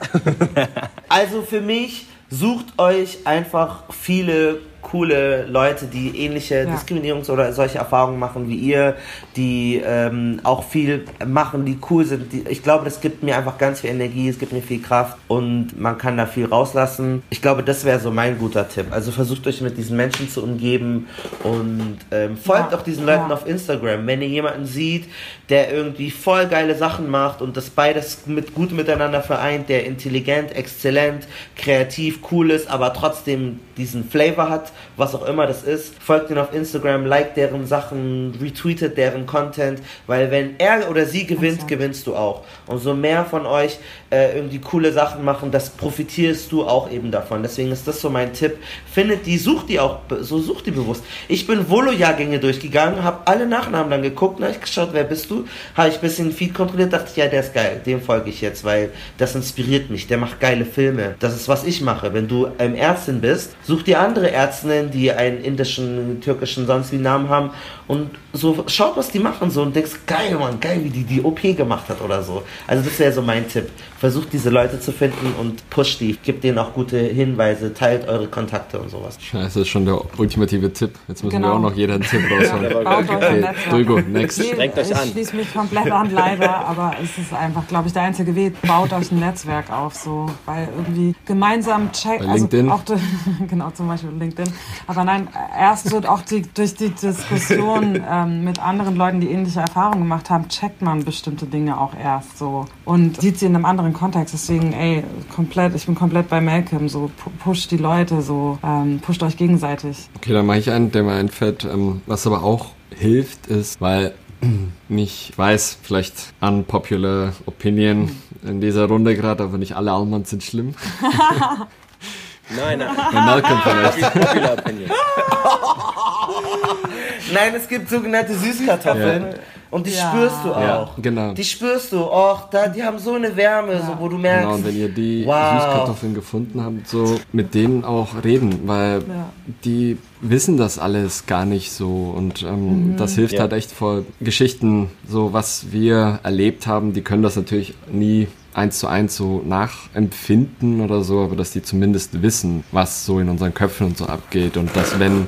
Also für mich, sucht euch einfach viele coole Leute, die ähnliche Ja. Diskriminierungs- oder solche Erfahrungen machen wie ihr, die ähm, auch viel machen, die cool sind. Die, ich glaube, das gibt mir einfach ganz viel Energie, es gibt mir viel Kraft und man kann da viel rauslassen. Ich glaube, das wäre so mein guter Tipp. Also versucht euch mit diesen Menschen zu umgeben und ähm, folgt Ja. auch diesen Leuten Ja. auf Instagram. Wenn ihr jemanden sieht, der irgendwie voll geile Sachen macht und das beides mit gut miteinander vereint, der intelligent, exzellent, kreativ, cool ist, aber trotzdem diesen Flavor hat, was auch immer das ist, folgt ihn auf Instagram, liked deren Sachen, retweetet deren Content, weil wenn er oder sie gewinnt, Exakt. gewinnst du auch. Und so mehr von euch äh, irgendwie coole Sachen machen, das profitierst du auch eben davon. Deswegen ist das so mein Tipp. Findet die, sucht die auch, so sucht die bewusst. Ich bin Volo-Jahrgänge durchgegangen, habe alle Nachnamen dann geguckt, na, ich geschaut, wer bist du? Habe ich ein bisschen Feed kontrolliert, dachte ich, ja, der ist geil, dem folge ich jetzt, weil das inspiriert mich, der macht geile Filme. Das ist, was ich mache. Wenn du ähm, Ärztin bist, such dir andere Ärztinnen, die einen indischen, türkischen, sonst wie Namen haben und so schaut, was die machen so und denkst, geil, Mann, geil, wie die die OP gemacht hat oder so. Also das wäre so mein Tipp. Versucht diese Leute zu finden und pusht die. Gebt denen auch gute Hinweise, teilt eure Kontakte und sowas. Scheiße, das ist schon der ultimative Tipp. Jetzt müssen wir Genau. auch noch jeder einen Tipp ein Okay. Dulgo, next. Strengt euch ich an. schließe mich komplett an, leider, aber es ist einfach, glaube ich, der einzige Weg. Baut euch ein Netzwerk auf, so, weil irgendwie gemeinsam check, Bei also LinkedIn? auch genau zum Beispiel LinkedIn. Aber nein, erst wird auch die, durch die Diskussion ähm, mit anderen Leuten, die ähnliche Erfahrungen gemacht haben, checkt man bestimmte Dinge auch erst so und sieht sie in einem anderen Kontext. Deswegen, ey, komplett, ich bin komplett bei Malcolm, so pu- pusht die Leute, so ähm, pusht euch gegenseitig. Okay, dann mache ich einen, der mir einfällt. Ähm, was aber auch hilft, ist, weil ich weiß, vielleicht unpopular Opinion in dieser Runde gerade, aber nicht alle Almans sind schlimm. Nein, nein. Bei Malcolm vielleicht. Popular Opinion. Nein, es gibt sogenannte Süßkartoffeln. Und die Ja. spürst du auch. Ja, genau. Die spürst du. Och, da, die haben so eine Wärme, so, wo du merkst. Genau, und wenn ihr die Wow. Süßkartoffeln gefunden habt, so mit denen auch reden, weil Ja. die wissen das alles gar nicht so und ähm, das hilft Ja. halt echt vor Geschichten, so was wir erlebt haben, die können das natürlich nie eins zu eins so nachempfinden oder so, aber dass die zumindest wissen, was so in unseren Köpfen und so abgeht und dass wenn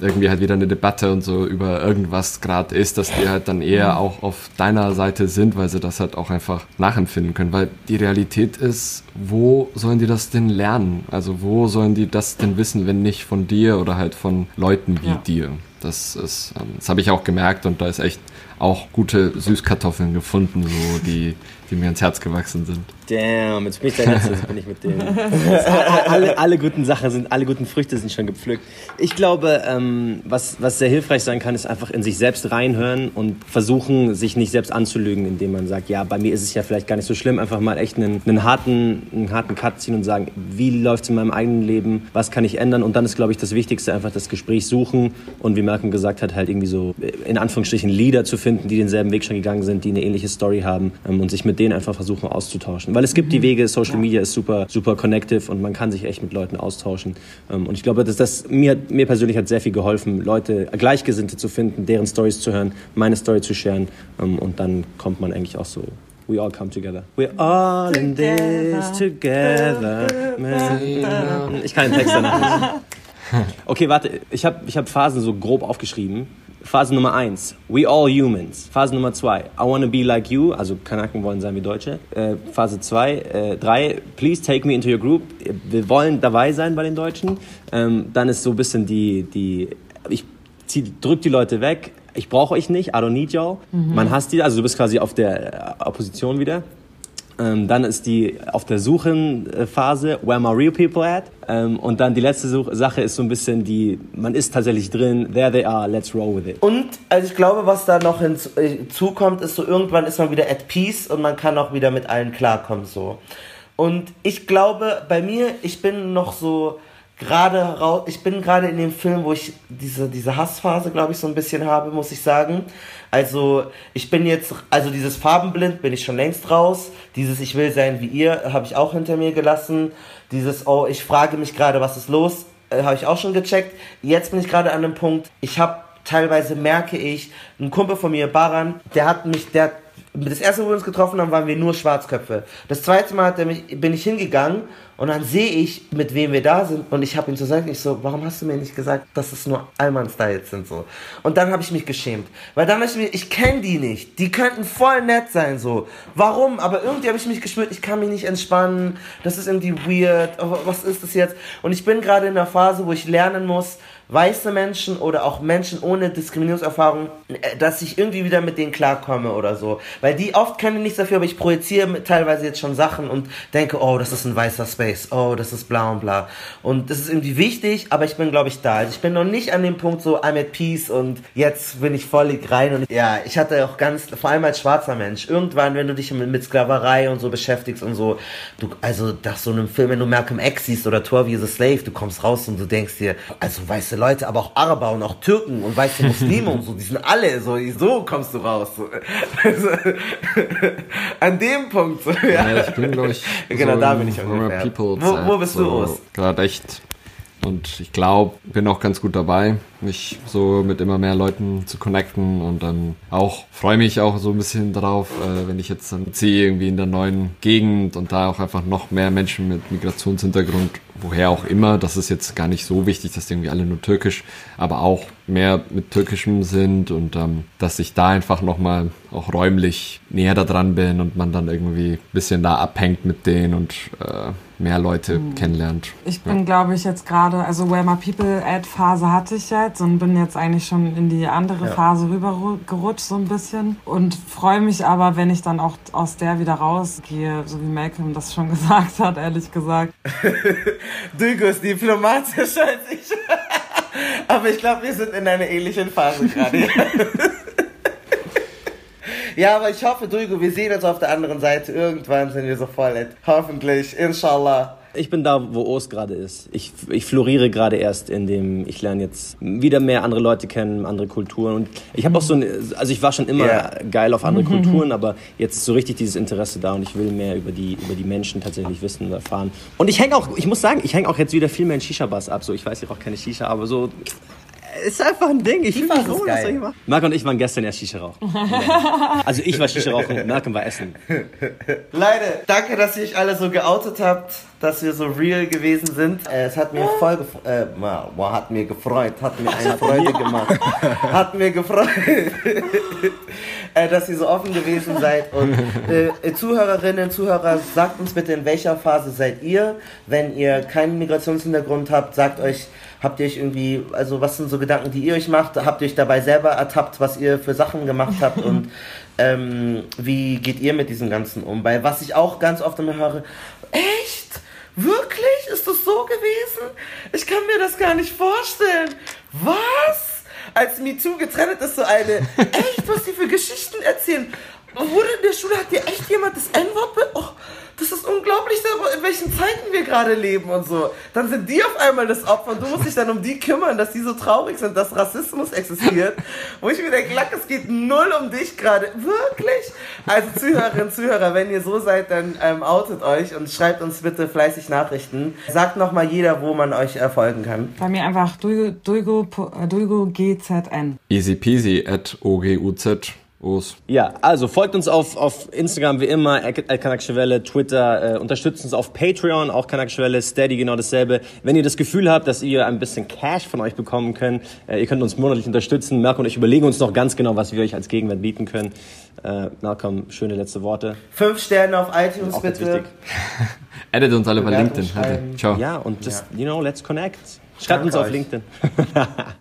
irgendwie halt wieder eine Debatte und so über irgendwas gerade ist, dass die halt dann eher auch auf deiner Seite sind, weil sie das halt auch einfach nachempfinden können. Weil die Realität ist, wo sollen die das denn lernen? Also wo sollen die das denn wissen, wenn nicht von dir oder halt von Leuten wie Ja. dir? Das ist, ähm, das habe ich auch gemerkt und da ist echt auch gute Süßkartoffeln gefunden, so die, die mir ins Herz gewachsen sind. Damn, jetzt bin ich der Letzte, jetzt bin ich mit dem. alle, alle guten Sachen sind, alle guten Früchte sind schon gepflückt. Ich glaube, ähm, was, was sehr hilfreich sein kann, ist einfach in sich selbst reinhören und versuchen, sich nicht selbst anzulügen, indem man sagt, ja, bei mir ist es ja vielleicht gar nicht so schlimm, einfach mal echt einen, einen, harten, einen harten Cut ziehen und sagen, wie läuft es in meinem eigenen Leben, was kann ich ändern und dann ist, glaube ich, das Wichtigste einfach das Gespräch suchen und wie Malcolm gesagt hat, halt irgendwie so äh, in Anführungsstrichen Leader zu finden, die denselben Weg schon gegangen sind, die eine ähnliche Story haben ähm, und sich mit denen einfach versuchen auszutauschen. Weil es gibt die Wege, Social Media ist super, super connective und man kann sich echt mit Leuten austauschen. Ähm, und ich glaube, dass das mir, mir persönlich hat sehr viel geholfen, Leute, Gleichgesinnte zu finden, deren Stories zu hören, meine Story zu sharen ähm, und dann kommt man eigentlich auch so. We all come together. We're all in this together. Ich kann den Text danach nicht. Okay, warte, ich habe ich hab Phasen so grob aufgeschrieben. Phase Nummer 1, we all humans. Phase Nummer 2, I wanna be like you, also Kanaken wollen sein wie Deutsche. Äh, Phase 2, 3, äh, please take me into your group. Wir wollen dabei sein bei den Deutschen. Ähm, dann ist so ein bisschen die, die ich zieh, drück die Leute weg, ich brauche euch nicht, I don't need y'all. Mhm. Man hasst die, also du bist quasi auf der äh, Opposition wieder. Ähm, dann ist die auf der Suchenphase, where my real people at? Ähm, und dann die letzte Such Sache ist so ein bisschen die, man ist tatsächlich drin, there they are, let's roll with it. Und also ich glaube, was da noch hinzukommt, ist so irgendwann ist man wieder at peace und man kann auch wieder mit allen klarkommen so. Und ich glaube, bei mir, ich bin noch so gerade raus, ich bin gerade in dem Film, wo ich diese, diese Hassphase, glaube ich, so ein bisschen habe, muss ich sagen. Also, ich bin jetzt, also dieses Farbenblind bin ich schon längst raus. Dieses Ich will sein wie ihr habe ich auch hinter mir gelassen. Dieses, oh, ich frage mich gerade, was ist los, äh, habe ich auch schon gecheckt. Jetzt bin ich gerade an einem Punkt, ich habe teilweise merke ich, ein Kumpel von mir, Baran, der hat mich, der das erste, wo wir uns getroffen haben, waren wir nur Schwarzköpfe. Das zweite Mal mich, bin ich hingegangen und dann sehe ich, mit wem wir da sind und ich habe ihm zu sagen, ich so, warum hast du mir nicht gesagt, dass es nur Allmann-Styles sind so? Und dann habe ich mich geschämt, weil dann habe ich mir, ich kenne die nicht, die könnten voll nett sein so. Warum? Aber irgendwie habe ich mich gespürt, ich kann mich nicht entspannen, das ist irgendwie weird, was ist das jetzt? Und ich bin gerade in einer Phase, wo ich lernen muss, weiße Menschen oder auch Menschen ohne Diskriminierungserfahrung, äh, dass ich irgendwie wieder mit denen klarkomme oder so. Weil die oft können nichts dafür, aber ich projiziere teilweise jetzt schon Sachen und denke, oh, das ist ein weißer Space, oh, das ist bla und bla. Und das ist irgendwie wichtig, aber ich bin, glaube ich, da. Also ich bin noch nicht an dem Punkt so, I'm at peace und jetzt bin ich voll rein. Und ja, ich hatte auch ganz, vor allem als schwarzer Mensch, irgendwann, wenn du dich mit, mit Sklaverei und so beschäftigst und so, du, also nach so einem Film, wenn du Malcolm X siehst oder Tor wie a Slave, du kommst raus und du denkst dir, also weiße Leute, aber auch Araber und auch Türken und weiße Muslime und so, die sind alle so, so kommst du raus. So. Also, an dem Punkt, so, ja. ja ich bin, glaube ich, genau so da bin ich ungefähr. Wo, wo bist so du, Urs? Gerade echt und ich glaube, bin auch ganz gut dabei, mich so mit immer mehr Leuten zu connecten und dann auch freue mich auch so ein bisschen drauf, äh, wenn ich jetzt dann ziehe irgendwie in der neuen Gegend und da auch einfach noch mehr Menschen mit Migrationshintergrund, woher auch immer, das ist jetzt gar nicht so wichtig, dass die irgendwie alle nur türkisch, aber auch mehr mit türkischem sind und ähm, dass ich da einfach nochmal auch räumlich näher da dran bin und man dann irgendwie ein bisschen da abhängt mit denen und äh, mehr Leute mhm. kennenlernt. Ich bin, ja. glaube ich, jetzt gerade, also Where My People Ad Phase hatte ich jetzt und bin jetzt eigentlich schon in die andere ja. Phase rübergerutscht so ein bisschen und freue mich aber, wenn ich dann auch aus der wieder rausgehe, so wie Malcolm das schon gesagt hat, ehrlich gesagt. Dugo ist diplomatischer als ich. aber ich glaube, wir sind in einer ähnlichen Phase gerade. Ja, aber ich hoffe, Duigo, wir sehen uns auf der anderen Seite. Irgendwann sind wir so voll. Hoffentlich, inshallah. Ich bin da, wo Ost gerade ist. Ich, ich floriere gerade erst in dem, ich lerne jetzt wieder mehr andere Leute kennen, andere Kulturen. Und ich habe auch so ein, also ich war schon immer yeah. geil auf andere Kulturen, aber jetzt ist so richtig dieses Interesse da und ich will mehr über die, über die Menschen tatsächlich wissen und erfahren. Und ich hänge auch, ich muss sagen, ich hänge auch jetzt wieder viel mehr in Shisha-Bars ab. So, ich weiß, ich auch keine Shisha, aber so ist einfach ein Ding. Ich finde ich machen? Marc und ich waren gestern erst Shisha rauchen. also ich war Shisha rauchen und Malcolm war essen. Leute, danke, dass ihr euch alle so geoutet habt, dass wir so real gewesen sind. Äh, es hat mir voll äh, wow, hat mir gefreut, hat mir eine Freude gemacht. Hat mir gefreut, äh, dass ihr so offen gewesen seid. Und äh, Zuhörerinnen, Zuhörer, sagt uns bitte, in welcher Phase seid ihr? Wenn ihr keinen Migrationshintergrund habt, sagt euch, Habt ihr euch irgendwie, also was sind so Gedanken, die ihr euch macht? Habt ihr euch dabei selber ertappt, was ihr für Sachen gemacht habt und ähm, wie geht ihr mit diesem Ganzen um? Weil was ich auch ganz oft immer höre, echt? Wirklich? Ist das so gewesen? Ich kann mir das gar nicht vorstellen. Was? Als MeToo getrennt ist, so eine, echt, was die für Geschichten erzählen. Wurde in der Schule, hat dir echt jemand das N-Wort? Oh, das ist unglaublich, in welchen Zeiten wir gerade leben und so. Dann sind die auf einmal das Opfer und du musst dich dann um die kümmern, dass die so traurig sind, dass Rassismus existiert. Wo ich mir denke, Lack, es geht null um dich gerade. Wirklich? Also Zuhörerinnen, Zuhörer, wenn ihr so seid, dann ähm, outet euch und schreibt uns bitte fleißig Nachrichten. Sagt nochmal jeder, wo man euch erfolgen kann. Bei mir einfach Duigo, Duigo, Duigo GZN. Easy peasy at OGUZ Os. Ja, also folgt uns auf, auf Instagram wie immer, Kanakschwelle, Twitter, äh, unterstützt uns auf Patreon, auch Kanakschwelle, Steady, genau dasselbe. Wenn ihr das Gefühl habt, dass ihr ein bisschen Cash von euch bekommen könnt, äh, ihr könnt uns monatlich unterstützen. Malcolm und ich überlegen uns noch ganz genau, was wir euch als Gegenwert bieten können. Äh, Malcolm, schöne letzte Worte. Fünf Sterne auf iTunes Auch bitte. Edit uns alle bei LinkedIn. Ciao. Ja, und just, Ja. you know, let's connect. Schreibt Danke uns auf euch. LinkedIn.